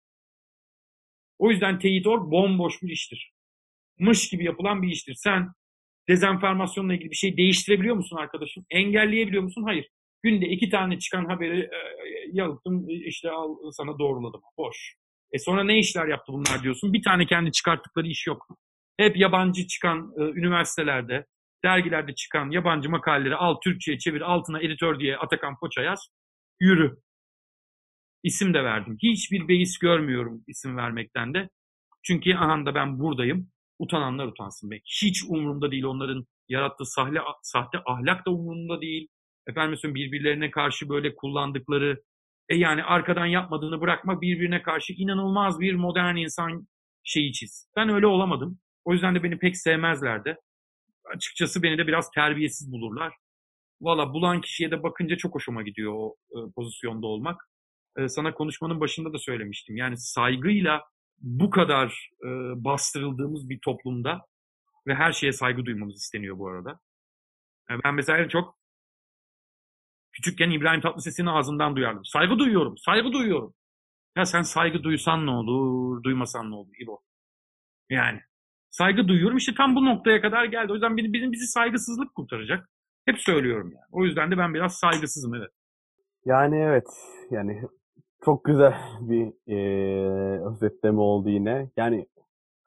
O yüzden teyit.org bomboş bir iştir. Mış gibi yapılan bir iştir. Sen dezenformasyonla ilgili bir şey değiştirebiliyor musun arkadaşım? Engelleyebiliyor musun? Hayır. Günde iki tane çıkan haberi e, yalıttım işte al sana doğruladım. Boş. E sonra ne işler yaptı bunlar diyorsun? Bir tane kendi çıkarttıkları iş yok. Hep yabancı çıkan e, üniversitelerde, dergilerde çıkan yabancı makaleleri al Türkçe'ye çevir altına editör diye Atakan Koça yaz. Yürü. İsim de verdim. Hiçbir beis görmüyorum isim vermekten de. Çünkü aha ben buradayım. Utananlar utansın be. Hiç umurumda değil onların yarattığı sahte, sahte ahlak da umurumda değil. Efendim birbirlerine karşı böyle kullandıkları e yani arkadan yapmadığını bırakma birbirine karşı inanılmaz bir modern insan şeyi çiz. Ben öyle olamadım. O yüzden de beni pek sevmezlerdi. Açıkçası beni de biraz terbiyesiz bulurlar. Valla bulan kişiye de bakınca çok hoşuma gidiyor o e, pozisyonda olmak. E, sana konuşmanın başında da söylemiştim. Yani saygıyla bu kadar e, bastırıldığımız bir toplumda ve her şeye saygı duymamız isteniyor bu arada. Yani ben mesela çok küçükken İbrahim Tatlıses'in ağzından duyardım. Saygı duyuyorum, saygı duyuyorum. Ya sen saygı duysan ne olur, duymasan ne olur İbo? Yani saygı duyuyorum işte tam bu noktaya kadar geldi. O yüzden bizim bizi saygısızlık kurtaracak. Hep söylüyorum yani. O yüzden de ben biraz saygısızım evet. Yani evet. Yani çok güzel bir e, özetleme oldu yine. Yani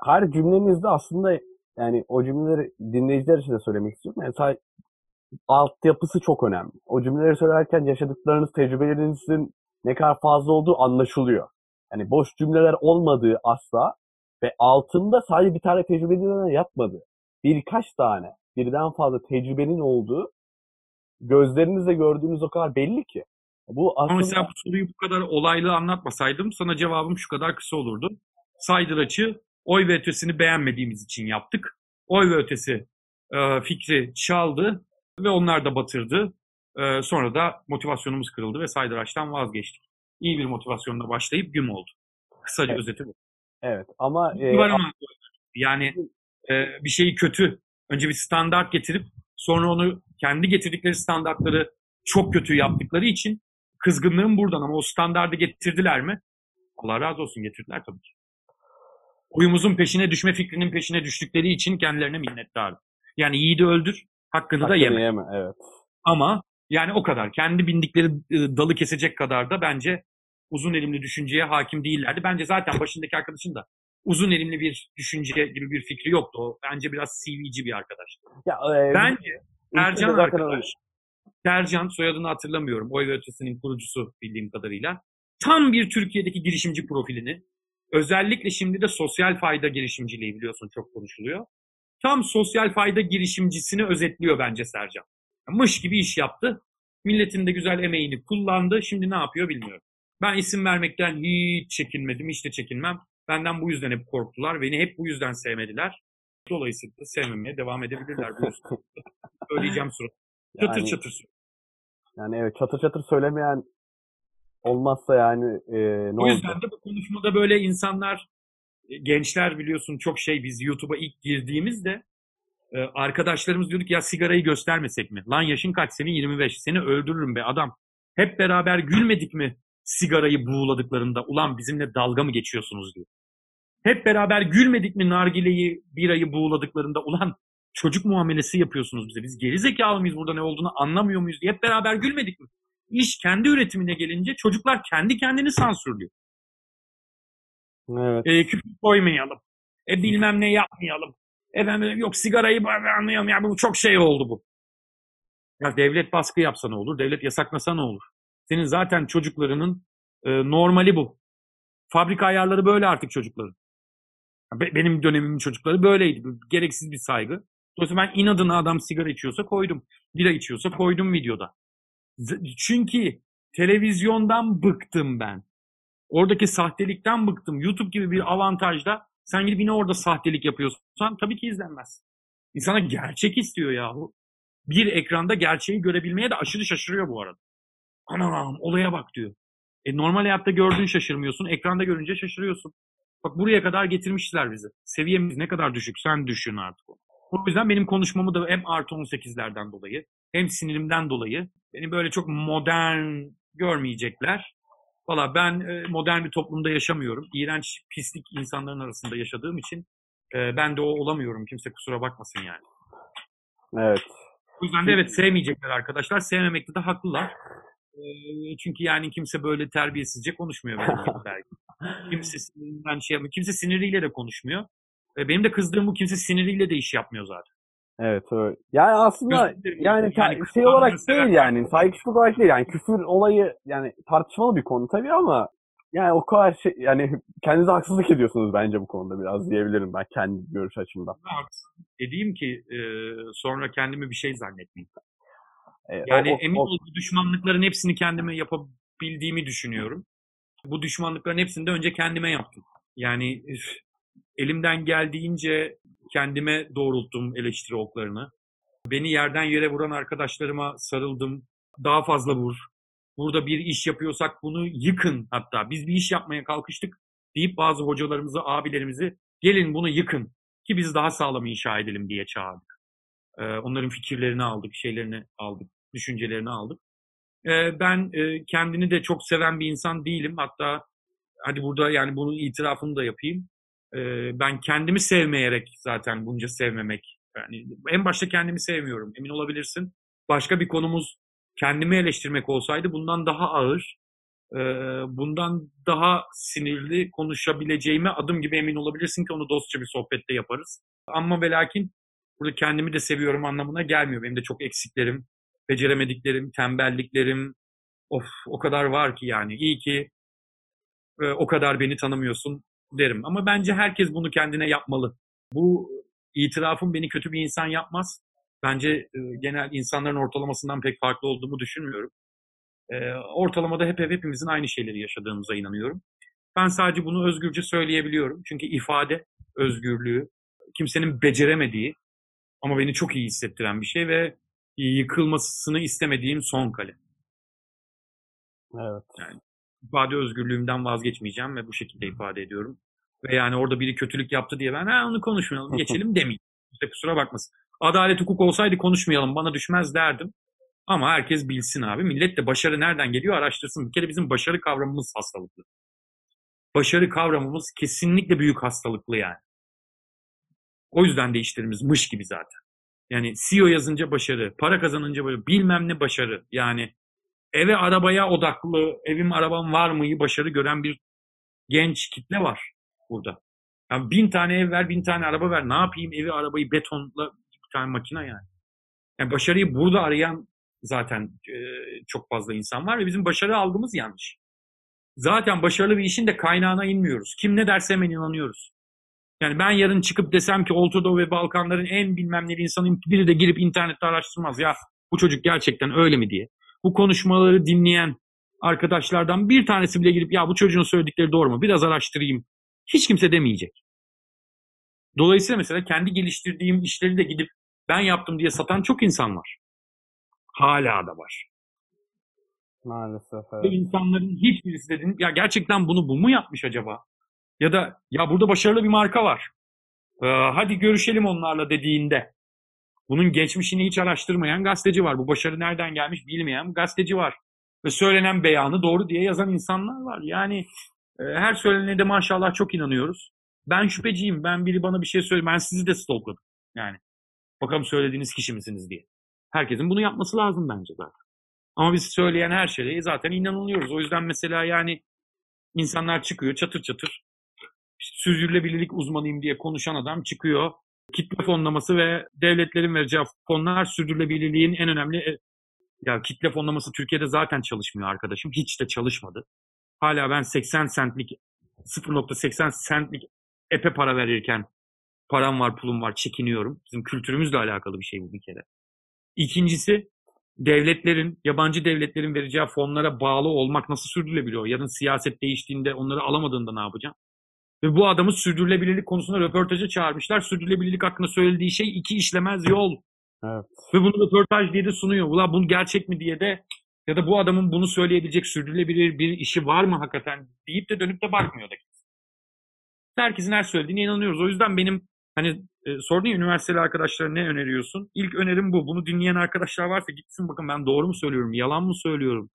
her cümlenizde aslında yani o cümleleri dinleyiciler için de söylemek istiyorum. Yani altyapısı çok önemli. O cümleleri söylerken yaşadıklarınız, tecrübelerinizin ne kadar fazla olduğu anlaşılıyor. Yani boş cümleler olmadığı asla ve altında sadece bir tane tecrübenin yatmadı. Birkaç tane, birden fazla tecrübenin olduğu gözlerinizle gördüğünüz o kadar belli ki. Bu aslında... Ama mesela bu soruyu bu kadar olaylı anlatmasaydım sana cevabım şu kadar kısa olurdu. Saydıraç'ı oy ve ötesini beğenmediğimiz için yaptık. Oy ve ötesi e, fikri çaldı ve onlar da batırdı. E, sonra da motivasyonumuz kırıldı ve Saydıraç'tan vazgeçtik. İyi bir motivasyonla başlayıp güm oldu. Kısaca evet. özeti bu. Evet ama... E, yani e, bir şeyi kötü. Önce bir standart getirip sonra onu kendi getirdikleri standartları çok kötü yaptıkları için kızgınlığım buradan ama o standardı getirdiler mi? Allah razı olsun getirdiler tabii ki. Oyumuzun peşine düşme fikrinin peşine düştükleri için kendilerine minnettarım. Yani yiğidi öldür, hakkını, hakkını da yeme. yeme. Evet. Ama yani o kadar. Kendi bindikleri dalı kesecek kadar da bence uzun elimli düşünceye hakim değillerdi. Bence zaten başındaki arkadaşın da uzun elimli bir düşünce gibi bir fikri yoktu. O bence biraz CV'ci bir arkadaş. Ya, e, bence Ercan arkadaş, Sercan soyadını hatırlamıyorum. Oy ve Ötesi'nin kurucusu bildiğim kadarıyla. Tam bir Türkiye'deki girişimci profilini, özellikle şimdi de sosyal fayda girişimciliği biliyorsun çok konuşuluyor. Tam sosyal fayda girişimcisini özetliyor bence Sercan. Mış gibi iş yaptı. Milletin de güzel emeğini kullandı. Şimdi ne yapıyor bilmiyorum. Ben isim vermekten hiç çekinmedim, hiç de çekinmem. Benden bu yüzden hep korktular. Beni hep bu yüzden sevmediler. Dolayısıyla sevmemeye devam edebilirler. Söyleyeceğim sonra. Çatır yani, çatır. Yani evet çatır çatır söylemeyen olmazsa yani e, ne O yüzden olacak? de bu konuşmada böyle insanlar gençler biliyorsun çok şey biz YouTube'a ilk girdiğimizde e, arkadaşlarımız diyorduk ya sigarayı göstermesek mi? Lan yaşın kaç senin 25 seni öldürürüm be adam. Hep beraber gülmedik mi sigarayı buğuladıklarında ulan bizimle dalga mı geçiyorsunuz diyor. Hep beraber gülmedik mi nargileyi, birayı buğuladıklarında ulan çocuk muamelesi yapıyorsunuz bize. Biz geri zekalı mıyız burada ne olduğunu anlamıyor muyuz diye hep beraber gülmedik mi? İş kendi üretimine gelince çocuklar kendi kendini sansürlüyor. Evet. E, küfür koymayalım. E bilmem ne yapmayalım. Efendim yok sigarayı anlayalım. Ya bu çok şey oldu bu. Ya devlet baskı yapsa ne olur? Devlet yasaklasa ne olur? Senin zaten çocuklarının e, normali bu. Fabrika ayarları böyle artık çocukların. Be- benim dönemimin çocukları böyleydi. Gereksiz bir saygı. Dolayısıyla ben inadına adam sigara içiyorsa koydum. Bira içiyorsa koydum videoda. Çünkü televizyondan bıktım ben. Oradaki sahtelikten bıktım. YouTube gibi bir avantajda sen gidip yine orada sahtelik yapıyorsan tabii ki izlenmez. İnsana gerçek istiyor yahu. Bir ekranda gerçeği görebilmeye de aşırı şaşırıyor bu arada. Anam olaya bak diyor. E normal hayatta gördüğün şaşırmıyorsun. Ekranda görünce şaşırıyorsun. Bak buraya kadar getirmişler bizi. Seviyemiz ne kadar düşük sen düşün artık. O yüzden benim konuşmamı da hem artı 18'lerden dolayı hem sinirimden dolayı beni böyle çok modern görmeyecekler. Valla ben e, modern bir toplumda yaşamıyorum. İğrenç, pislik insanların arasında yaşadığım için e, ben de o olamıyorum. Kimse kusura bakmasın yani. Evet. O yüzden de evet sevmeyecekler arkadaşlar. Sevmemekte de haklılar. E, çünkü yani kimse böyle terbiyesizce konuşmuyor benim gibi belki. Kimse sinirinden şey yapmıyor. Kimse siniriyle de konuşmuyor. Benim de kızdığım bu kimse siniriyle de iş yapmıyor zaten. Evet. öyle. Yani aslında yani, Yani şey olarak değil yani saygısızlık olarak değil yani küfür olayı yani tartışmalı bir konu tabii ama yani o kadar şey yani kendinize haksızlık ediyorsunuz bence bu konuda biraz diyebilirim ben kendi görüş açımdan. Dediğim ki e, sonra kendimi bir şey zannetmeyeyim. E, Yani o- o- emin ol düşmanlıkların hepsini kendime yapabildiğimi düşünüyorum. Bu düşmanlıkların hepsini de önce kendime yaptım. Yani üf, elimden geldiğince kendime doğrulttum eleştiri oklarını. Beni yerden yere vuran arkadaşlarıma sarıldım. Daha fazla vur. Burada bir iş yapıyorsak bunu yıkın hatta. Biz bir iş yapmaya kalkıştık deyip bazı hocalarımızı, abilerimizi gelin bunu yıkın ki biz daha sağlam inşa edelim diye çağırdık. Ee, onların fikirlerini aldık, şeylerini aldık, düşüncelerini aldık. Ee, ben e, kendini de çok seven bir insan değilim. Hatta hadi burada yani bunun itirafını da yapayım. Ee, ben kendimi sevmeyerek zaten bunca sevmemek. Yani en başta kendimi sevmiyorum. Emin olabilirsin. Başka bir konumuz kendimi eleştirmek olsaydı bundan daha ağır, e, bundan daha sinirli konuşabileceğime adım gibi emin olabilirsin ki onu dostça bir sohbette yaparız. Ama ve lakin burada kendimi de seviyorum anlamına gelmiyor. Benim de çok eksiklerim, beceremediklerim, tembelliklerim, of o kadar var ki yani. İyi ki e, o kadar beni tanımıyorsun derim. Ama bence herkes bunu kendine yapmalı. Bu itirafım beni kötü bir insan yapmaz. Bence e, genel insanların ortalamasından pek farklı olduğumu düşünmüyorum. E, ortalamada hep hep hepimizin aynı şeyleri yaşadığımıza inanıyorum. Ben sadece bunu özgürce söyleyebiliyorum. Çünkü ifade özgürlüğü kimsenin beceremediği ama beni çok iyi hissettiren bir şey ve yıkılmasını istemediğim son kale. evet. İfade özgürlüğümden vazgeçmeyeceğim ve bu şekilde ifade ediyorum. Ve yani orada biri kötülük yaptı diye ben ha onu konuşmayalım, geçelim demeyeyim. İşte kusura bakmasın. Adalet hukuk olsaydı konuşmayalım, bana düşmez derdim. Ama herkes bilsin abi. Millet de başarı nereden geliyor araştırsın. Bir kere bizim başarı kavramımız hastalıklı. Başarı kavramımız kesinlikle büyük hastalıklı yani. O yüzden de işlerimiz mış gibi zaten. Yani CEO yazınca başarı, para kazanınca böyle bilmem ne başarı. Yani eve arabaya odaklı, evim arabam var mıyı başarı gören bir genç kitle var burada. Yani bin tane ev ver, bin tane araba ver. Ne yapayım evi, arabayı betonla bir tane makine yani. Yani başarıyı burada arayan zaten e, çok fazla insan var ve bizim başarı algımız yanlış. Zaten başarılı bir işin de kaynağına inmiyoruz. Kim ne derse hemen inanıyoruz. Yani ben yarın çıkıp desem ki Orta Doğu ve Balkanların en bilmem neli insanın biri de girip internette araştırmaz. Ya bu çocuk gerçekten öyle mi diye. Bu konuşmaları dinleyen arkadaşlardan bir tanesi bile girip ya bu çocuğun söyledikleri doğru mu? Biraz araştırayım. Hiç kimse demeyecek. Dolayısıyla mesela kendi geliştirdiğim işleri de gidip ben yaptım diye satan çok insan var. Hala da var. Maalesef Ve evet. insanların hiçbirisi dedin ya gerçekten bunu bu mu yapmış acaba? Ya da ya burada başarılı bir marka var. Ee, hadi görüşelim onlarla dediğinde. Bunun geçmişini hiç araştırmayan gazeteci var. Bu başarı nereden gelmiş bilmeyen gazeteci var. ve söylenen beyanı doğru diye yazan insanlar var. Yani e, her söylenene de maşallah çok inanıyoruz. Ben şüpheciyim. Ben biri bana bir şey söyle. Ben sizi de stalkladım. Yani bakalım söylediğiniz kişi misiniz diye. Herkesin bunu yapması lazım bence zaten. Ama biz söyleyen her şeye zaten inanılıyoruz. O yüzden mesela yani insanlar çıkıyor çatır çatır. İşte sürdürülebilirlik uzmanıyım diye konuşan adam çıkıyor. Kitle fonlaması ve devletlerin vereceği fonlar sürdürülebilirliğin en önemli e, ya kitle fonlaması Türkiye'de zaten çalışmıyor arkadaşım. Hiç de çalışmadı. Hala ben 80 centlik 0.80 centlik epe para verirken param var pulum var çekiniyorum. Bizim kültürümüzle alakalı bir şey bu bir kere. İkincisi devletlerin, yabancı devletlerin vereceği fonlara bağlı olmak nasıl sürdürülebiliyor? Yarın siyaset değiştiğinde onları alamadığında ne yapacağım? Ve bu adamı sürdürülebilirlik konusunda röportaja çağırmışlar. Sürdürülebilirlik hakkında söylediği şey iki işlemez yol. Evet. Ve bunu röportaj diye de sunuyor. Ulan bunu gerçek mi diye de ya da bu adamın bunu söyleyebilecek sürdürülebilir bir işi var mı hakikaten deyip de dönüp de bakmıyor da kimse. Herkesin her söylediğine inanıyoruz. O yüzden benim hani e, sordun ya üniversiteli arkadaşlara ne öneriyorsun? İlk önerim bu. Bunu dinleyen arkadaşlar varsa gitsin bakın ben doğru mu söylüyorum, yalan mı söylüyorum,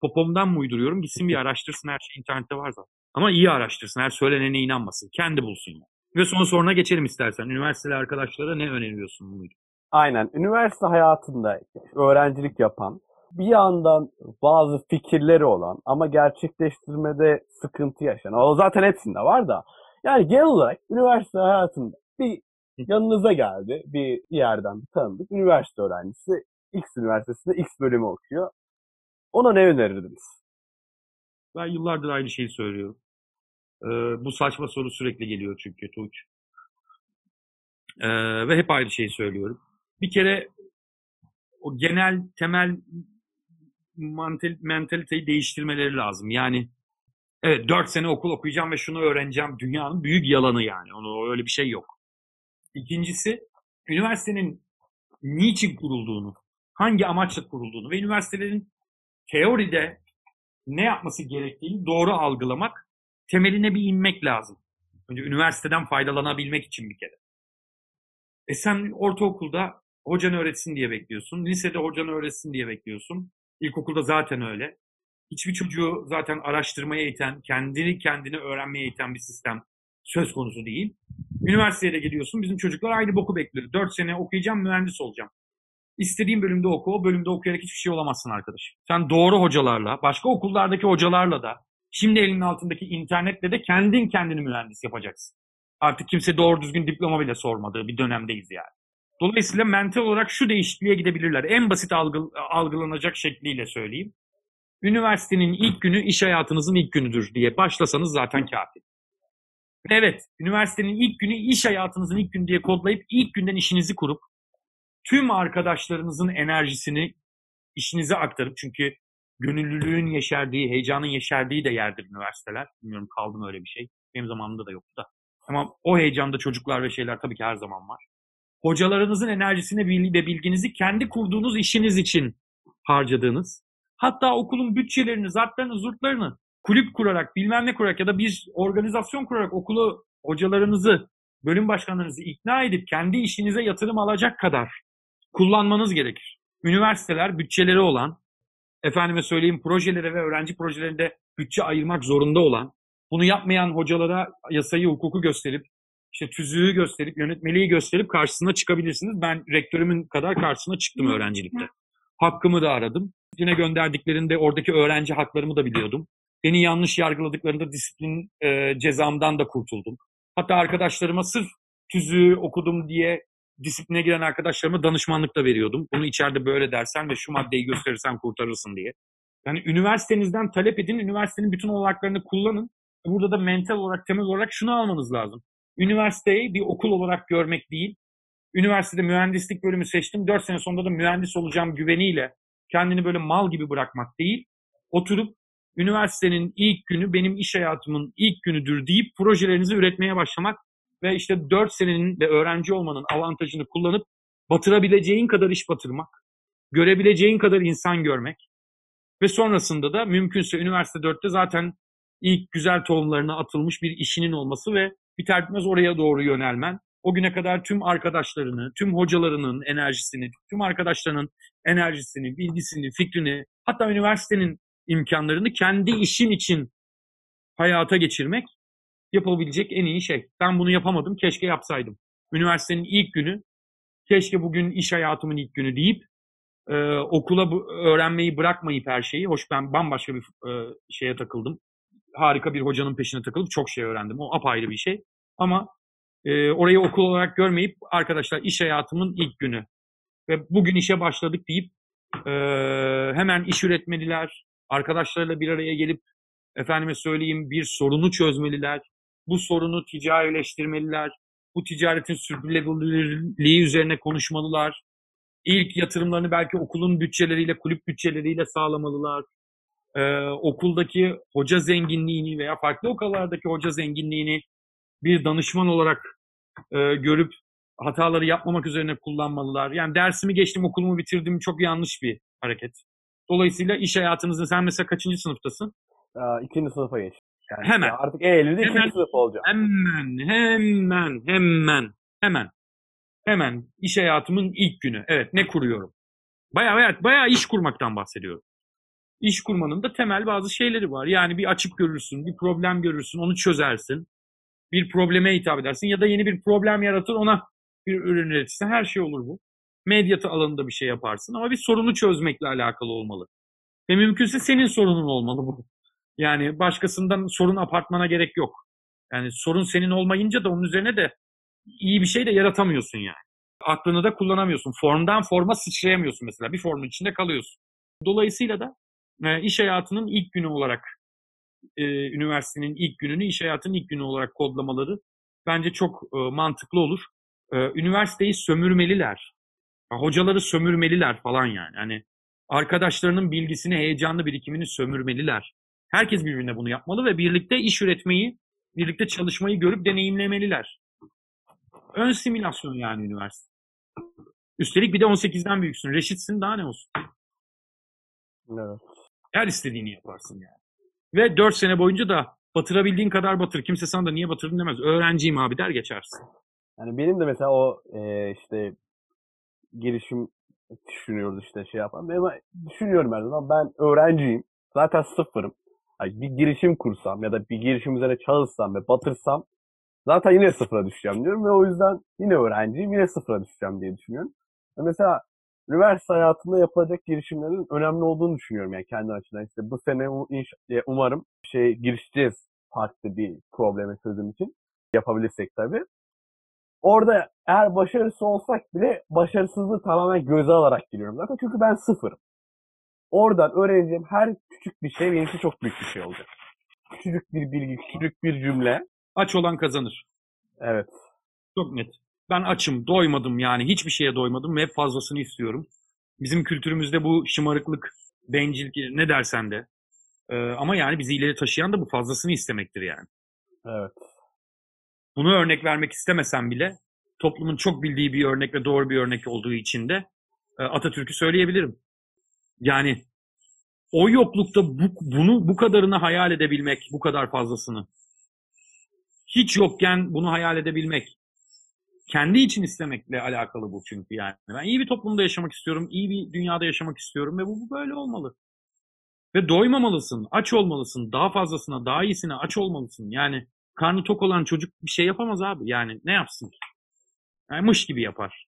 popomdan mı uyduruyorum? Gitsin bir araştırsın her şey internette var zaten. Ama iyi araştırsın, her söylenene inanmasın. Kendi bulsun yani. Ve sonra soruna geçelim istersen. Üniversiteli arkadaşlara ne öneriyorsun buydu? Aynen. Üniversite hayatında öğrencilik yapan, bir yandan bazı fikirleri olan ama gerçekleştirmede sıkıntı yaşayan. O zaten hepsinde var da. Yani genel olarak üniversite hayatında bir yanınıza geldi bir yerden bir tanıdık. Üniversite öğrencisi X üniversitesinde X bölümü okuyor. Ona ne önerirdiniz? Ben yıllardır aynı şeyi söylüyorum. Bu saçma soru sürekli geliyor çünkü Tuğç. Ve hep aynı şeyi söylüyorum. Bir kere o genel temel mental, mentaliteyi değiştirmeleri lazım. Yani evet 4 sene okul okuyacağım ve şunu öğreneceğim dünyanın büyük yalanı yani. Onu öyle bir şey yok. İkincisi üniversitenin niçin kurulduğunu, hangi amaçla kurulduğunu ve üniversitelerin teoride ne yapması gerektiğini doğru algılamak, temeline bir inmek lazım. Önce üniversiteden faydalanabilmek için bir kere. E sen ortaokulda hocan öğretsin diye bekliyorsun. Lisede hocan öğretsin diye bekliyorsun. İlkokulda zaten öyle. Hiçbir çocuğu zaten araştırmaya iten, kendini kendine öğrenmeye iten bir sistem söz konusu değil. Üniversiteye de gidiyorsun. Bizim çocuklar aynı boku bekliyor. 4 sene okuyacağım, mühendis olacağım. İstediğin bölümde oku. O bölümde okuyarak hiçbir şey olamazsın arkadaş. Sen doğru hocalarla, başka okullardaki hocalarla da, şimdi elinin altındaki internetle de kendin kendini mühendis yapacaksın. Artık kimse doğru düzgün diploma bile sormadığı bir dönemdeyiz yani. Dolayısıyla mental olarak şu değişikliğe gidebilirler. En basit algı, algılanacak şekliyle söyleyeyim. Üniversitenin ilk günü iş hayatınızın ilk günüdür diye başlasanız zaten kafi. Evet, üniversitenin ilk günü iş hayatınızın ilk günü diye kodlayıp ilk günden işinizi kurup tüm arkadaşlarınızın enerjisini işinize aktarıp çünkü gönüllülüğün yeşerdiği, heyecanın yeşerdiği de yerdir üniversiteler. Bilmiyorum kaldı mı öyle bir şey. Benim zamanımda da yoktu da. Ama o heyecanda çocuklar ve şeyler tabii ki her zaman var. Hocalarınızın enerjisini ve bilginizi kendi kurduğunuz işiniz için harcadığınız, hatta okulun bütçelerini, zartlarını, zurtlarını kulüp kurarak, bilmem ne kurarak ya da bir organizasyon kurarak okulu, hocalarınızı, bölüm başkanlarınızı ikna edip kendi işinize yatırım alacak kadar kullanmanız gerekir. Üniversiteler bütçeleri olan, efendime söyleyeyim projelere ve öğrenci projelerinde bütçe ayırmak zorunda olan, bunu yapmayan hocalara yasayı, hukuku gösterip, işte tüzüğü gösterip, yönetmeliği gösterip karşısına çıkabilirsiniz. Ben rektörümün kadar karşısına çıktım öğrencilikte. Hakkımı da aradım. Yine gönderdiklerinde oradaki öğrenci haklarımı da biliyordum. Beni yanlış yargıladıklarında disiplin e, cezamdan da kurtuldum. Hatta arkadaşlarıma sırf tüzüğü okudum diye disipline giren arkadaşlarıma danışmanlık da veriyordum. Bunu içeride böyle dersen ve şu maddeyi gösterirsen kurtarırsın diye. Yani üniversitenizden talep edin, üniversitenin bütün olanaklarını kullanın. Burada da mental olarak, temel olarak şunu almanız lazım. Üniversiteyi bir okul olarak görmek değil, üniversitede mühendislik bölümü seçtim, 4 sene sonunda da mühendis olacağım güveniyle kendini böyle mal gibi bırakmak değil, oturup üniversitenin ilk günü benim iş hayatımın ilk günüdür deyip projelerinizi üretmeye başlamak ve işte 4 senenin ve öğrenci olmanın avantajını kullanıp batırabileceğin kadar iş batırmak, görebileceğin kadar insan görmek ve sonrasında da mümkünse üniversite 4'te zaten ilk güzel tohumlarına atılmış bir işinin olması ve biter bitmez oraya doğru yönelmen. O güne kadar tüm arkadaşlarını, tüm hocalarının enerjisini, tüm arkadaşlarının enerjisini, bilgisini, fikrini, hatta üniversitenin imkanlarını kendi işin için hayata geçirmek yapabilecek en iyi şey. Ben bunu yapamadım, keşke yapsaydım. Üniversitenin ilk günü, keşke bugün iş hayatımın ilk günü deyip e, okula bu, öğrenmeyi bırakmayıp her şeyi, hoş ben bambaşka bir e, şeye takıldım. Harika bir hocanın peşine takılıp çok şey öğrendim. O apayrı bir şey. Ama e, orayı okul olarak görmeyip arkadaşlar iş hayatımın ilk günü ve bugün işe başladık deyip e, hemen iş üretmeliler, arkadaşlarıyla bir araya gelip efendime söyleyeyim bir sorunu çözmeliler, bu sorunu ticarileştirmeliler, bu ticaretin sürdürülebilirliği üzerine konuşmalılar, ilk yatırımlarını belki okulun bütçeleriyle, kulüp bütçeleriyle sağlamalılar, ee, okuldaki hoca zenginliğini veya farklı okullardaki hoca zenginliğini bir danışman olarak e, görüp hataları yapmamak üzerine kullanmalılar. Yani dersimi geçtim, okulumu bitirdim çok yanlış bir hareket. Dolayısıyla iş hayatınızda sen mesela kaçıncı sınıftasın? Aa, ikinci sınıfa geç. Yani Hemen. Artık Eylül'de Hemen. ikinci sınıf olacağım. Hemen, hemen, hemen, hemen, hemen iş hayatımın ilk günü. Evet, ne kuruyorum? Bayağı bayağı, bayağı iş kurmaktan bahsediyorum. İş kurmanın da temel bazı şeyleri var. Yani bir açık görürsün, bir problem görürsün, onu çözersin. Bir probleme hitap edersin ya da yeni bir problem yaratır ona bir ürün üretirsin. Her şey olur bu. Medyatı alanında bir şey yaparsın ama bir sorunu çözmekle alakalı olmalı. Ve mümkünse senin sorunun olmalı bu. Yani başkasından sorun apartmana gerek yok. Yani sorun senin olmayınca da onun üzerine de iyi bir şey de yaratamıyorsun yani. Aklını da kullanamıyorsun. Formdan forma sıçrayamıyorsun mesela. Bir formun içinde kalıyorsun. Dolayısıyla da e, iş hayatının ilk günü olarak e, üniversitenin ilk gününü iş hayatının ilk günü olarak kodlamaları bence çok e, mantıklı olur. E, üniversiteyi sömürmeliler. Hocaları sömürmeliler falan yani. Hani arkadaşlarının bilgisini, heyecanlı birikimini sömürmeliler. Herkes birbirine bunu yapmalı ve birlikte iş üretmeyi, birlikte çalışmayı görüp deneyimlemeliler. Ön simülasyon yani üniversite. Üstelik bir de 18'den büyüksün. Reşitsin daha ne olsun. Evet. Her istediğini yaparsın yani. Ve 4 sene boyunca da batırabildiğin kadar batır. Kimse sana da niye batırdın demez. Öğrenciyim abi der geçersin. Yani benim de mesela o e, işte girişim düşünüyoruz işte şey yapan. Benim düşünüyorum her zaman ben öğrenciyim. Zaten sıfırım. Yani bir girişim kursam ya da bir girişim üzerine çalışsam ve batırsam zaten yine sıfıra düşeceğim diyorum ve o yüzden yine öğrenciyim yine sıfıra düşeceğim diye düşünüyorum. Ve mesela üniversite hayatında yapılacak girişimlerin önemli olduğunu düşünüyorum yani kendi açımdan. İşte bu sene inş- umarım şey girişeceğiz farklı bir probleme çözüm için. Yapabilirsek tabii. Orada eğer başarısız olsak bile başarısızlığı tamamen göze alarak giriyorum zaten. Çünkü ben sıfırım. Oradan öğreneceğim her küçük bir şey benim için çok büyük bir şey olacak. Küçücük bir bilgi, küçücük bir cümle. Aç olan kazanır. Evet. Çok net. Ben açım, doymadım yani. Hiçbir şeye doymadım ve hep fazlasını istiyorum. Bizim kültürümüzde bu şımarıklık, bencillik ne dersen de. Ee, ama yani bizi ileri taşıyan da bu fazlasını istemektir yani. Evet. Bunu örnek vermek istemesem bile toplumun çok bildiği bir örnek ve doğru bir örnek olduğu için de e, Atatürk'ü söyleyebilirim. Yani o yoklukta bu, bunu bu kadarını hayal edebilmek, bu kadar fazlasını. Hiç yokken bunu hayal edebilmek. Kendi için istemekle alakalı bu çünkü yani. Ben iyi bir toplumda yaşamak istiyorum, iyi bir dünyada yaşamak istiyorum ve bu, bu böyle olmalı. Ve doymamalısın, aç olmalısın, daha fazlasına, daha iyisine aç olmalısın. Yani karnı tok olan çocuk bir şey yapamaz abi. Yani ne yapsın? Yani mış gibi yapar.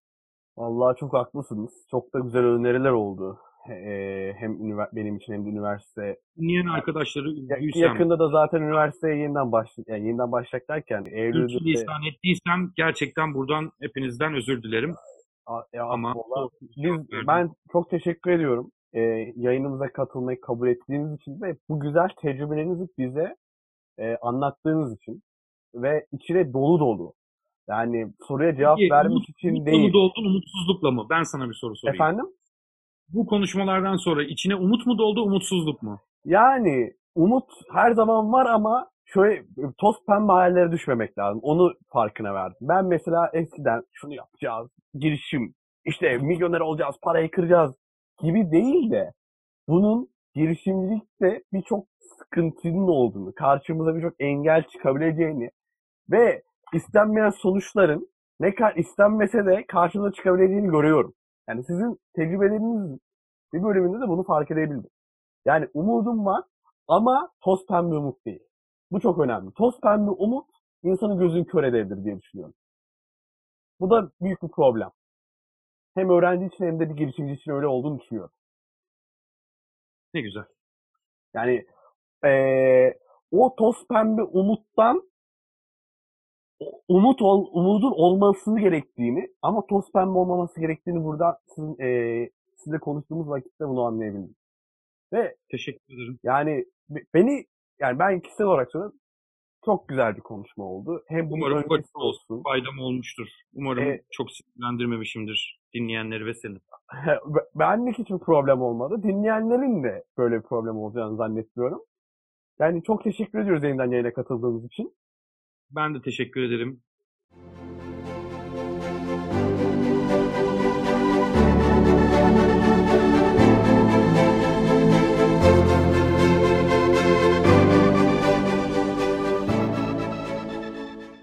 Vallahi çok haklısınız. Çok da güzel öneriler oldu. Ee, hem benim için hem de üniversite. Dinleyen arkadaşları üzüysem, yakında da zaten üniversiteye yeniden başlayacak. Yani yeniden başlayacak derken Eylül'de de sürçülisan ettiysem gerçekten buradan hepinizden özür dilerim. A- ya Ama vallahi biz, ben çok teşekkür ediyorum. Ee, yayınımıza katılmayı kabul ettiğiniz için ve bu güzel tecrübelerinizi bize e, anlattığınız için ve içine dolu dolu. Yani soruya cevap Peki, vermek umut- için umut değil. mu doldun, umutsuzlukla mı? Ben sana bir soru sorayım. Efendim? Bu konuşmalardan sonra içine umut mu doldu, umutsuzluk mu? Yani umut her zaman var ama şöyle toz pembe hayallere düşmemek lazım. Onu farkına verdim. Ben mesela eskiden şunu yapacağız, girişim, işte milyoner olacağız, parayı kıracağız gibi değil de bunun girişimcilikte birçok sıkıntının olduğunu, karşımıza birçok engel çıkabileceğini ve istenmeyen sonuçların ne kadar istenmese de karşımıza çıkabileceğini görüyorum. Yani sizin tecrübelerinizin bir bölümünde de bunu fark edebildim. Yani umudum var ama toz pembe umut değil. Bu çok önemli. Toz pembe umut insanın gözünü kör edebilir diye düşünüyorum. Bu da büyük bir problem. Hem öğrenci için hem de bir girişimci için öyle olduğunu düşünüyorum. Ne güzel. Yani eee, o toz pembe umuttan umut ol, umudun olmasını gerektiğini ama toz pembe olmaması gerektiğini burada sizin eee sizle konuştuğumuz vakitte bunu anlayabildim. Ve Teşekkür ederim. yani be- beni yani ben kişisel olarak söylüyorum çok güzel bir konuşma oldu. Hem bunun Umarım öncesi olsun. faydam olmuştur. Umarım Evet. çok sinirlendirmemişimdir dinleyenleri ve seni. Benlik hiçbir problem olmadı. Dinleyenlerin de böyle bir problem olacağını zannetmiyorum. Yani çok teşekkür ediyoruz yeniden yayına katıldığınız için. Ben de teşekkür ederim.